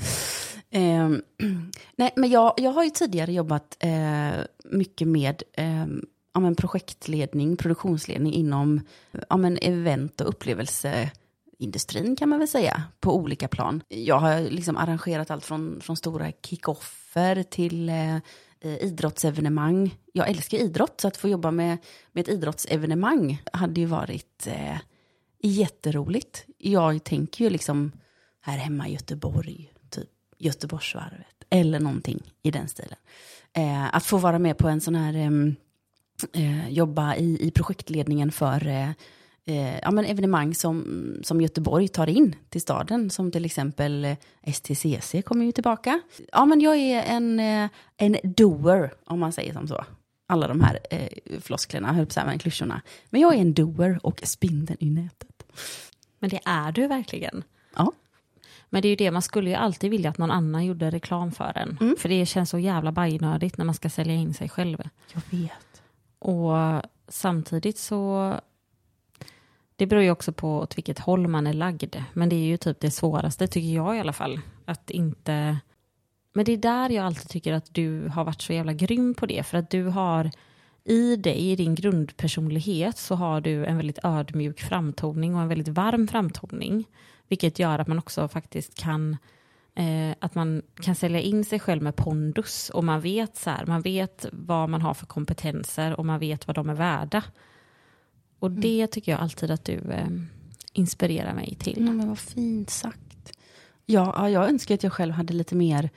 eh, (clears throat) nej, men jag, jag har ju tidigare jobbat eh, mycket med eh, ja, men projektledning, produktionsledning inom ja, men event och upplevelse industrin kan man väl säga, på olika plan. Jag har liksom arrangerat allt från, från stora kickoffer till eh, eh, idrottsevenemang. Jag älskar idrott, så att få jobba med, med ett idrottsevenemang hade ju varit eh, jätteroligt. Jag tänker ju liksom här hemma i Göteborg, typ Göteborgsvarvet, eller någonting i den stilen. Eh, att få vara med på en sån här, eh, eh jobba i, i projektledningen för eh, eh, ja, men evenemang som, som Göteborg tar in till staden, som till exempel eh, STCC kommer ju tillbaka. Ja, men jag är en, eh, en doer, om man säger som så. Alla de här eh, flosklerna, höll på att klyschorna. Men jag är en doer och spindeln i nätet. Men det är du verkligen. Ja. Men det är ju det, man skulle ju alltid vilja att någon annan gjorde reklam för en. För det känns så jävla bajnödigt när man ska sälja in sig själv. Jag vet. Och samtidigt så... Det beror ju också på åt vilket håll man är lagd. Men det är ju typ det svåraste, tycker jag i alla fall. Att inte... Men det är där jag alltid tycker att du har varit så jävla grym på det. För att du har i dig, i din grundpersonlighet, så har du en väldigt ödmjuk framtoning och en väldigt varm framtoning. Vilket gör att man också faktiskt kan eh, att man kan sälja in sig själv med pondus och man vet så här, man vet vad man har för kompetenser och man vet vad de är värda. Och det tycker jag alltid att du eh, inspirerar mig till. Ja, men vad fint sagt. Ja, ja, jag önskar att jag själv hade lite mer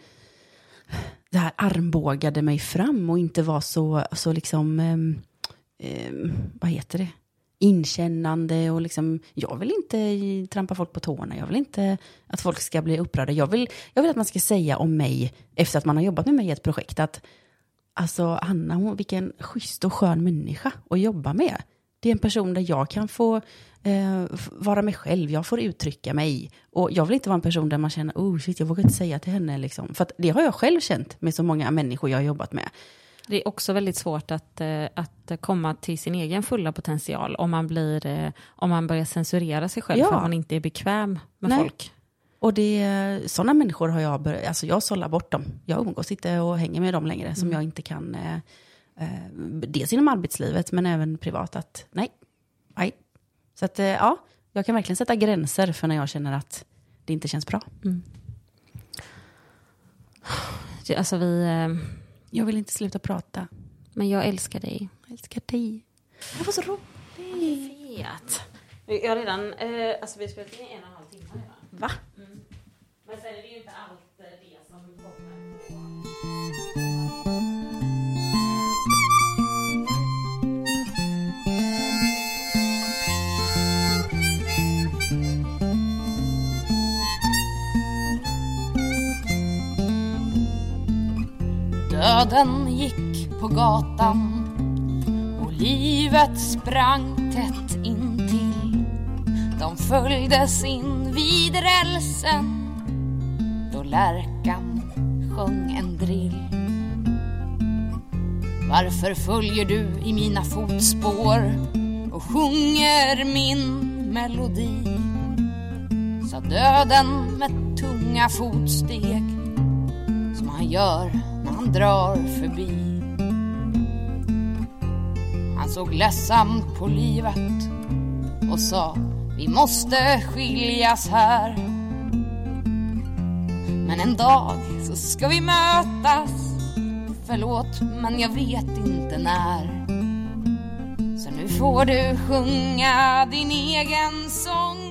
det här armbågade mig fram och inte var så, så liksom, ehm, vad heter det, inkännande och liksom, jag vill inte trampa folk på tårna, jag vill inte att folk ska bli upprörda. Jag vill, jag vill att man ska säga om mig, efter att man har jobbat med mig i ett projekt, att alltså Anna, hon, vilken schysst och skön människa att jobba med. Det är en person där jag kan få eh, vara mig själv, jag får uttrycka mig. Och jag vill inte vara en person där man känner, oh shit, jag vågar inte säga till henne. Liksom. För det har jag själv känt med så många människor jag har jobbat med. Det är också väldigt svårt att, eh, att komma till sin egen fulla potential om man, blir, eh, om man börjar censurera sig själv Ja. för att man inte är bekväm med Nej. folk. Och det, sådana människor har jag börjat, alltså jag sållar bort dem. Jag umgås inte och hänger med dem längre som jag inte kan, eh, dels inom arbetslivet men även privat att nej, nej. Så att eh, ja, jag kan verkligen sätta gränser för när jag känner att det inte känns bra. Det- Alltså vi, eh, Jag vill inte sluta prata. men jag älskar dig. Jag älskar dig. Det var så roligt. Vet. Jag har redan, eh, alltså vi har spelat in en och en halv timme redan. Va? Men sen är det ju inte allt Döden gick på gatan och livet sprang tätt intill. De följdes in vid rälsen då lärkan sjöng en drill. Varför följer du i mina fotspår och sjunger min melodi? Sa döden med tunga fotsteg som han gör han drar förbi. Han såg ledsamt på livet och sa vi måste skiljas här. Men en dag så ska vi mötas. Förlåt, men jag vet inte när. Så nu får du sjunga din egen sång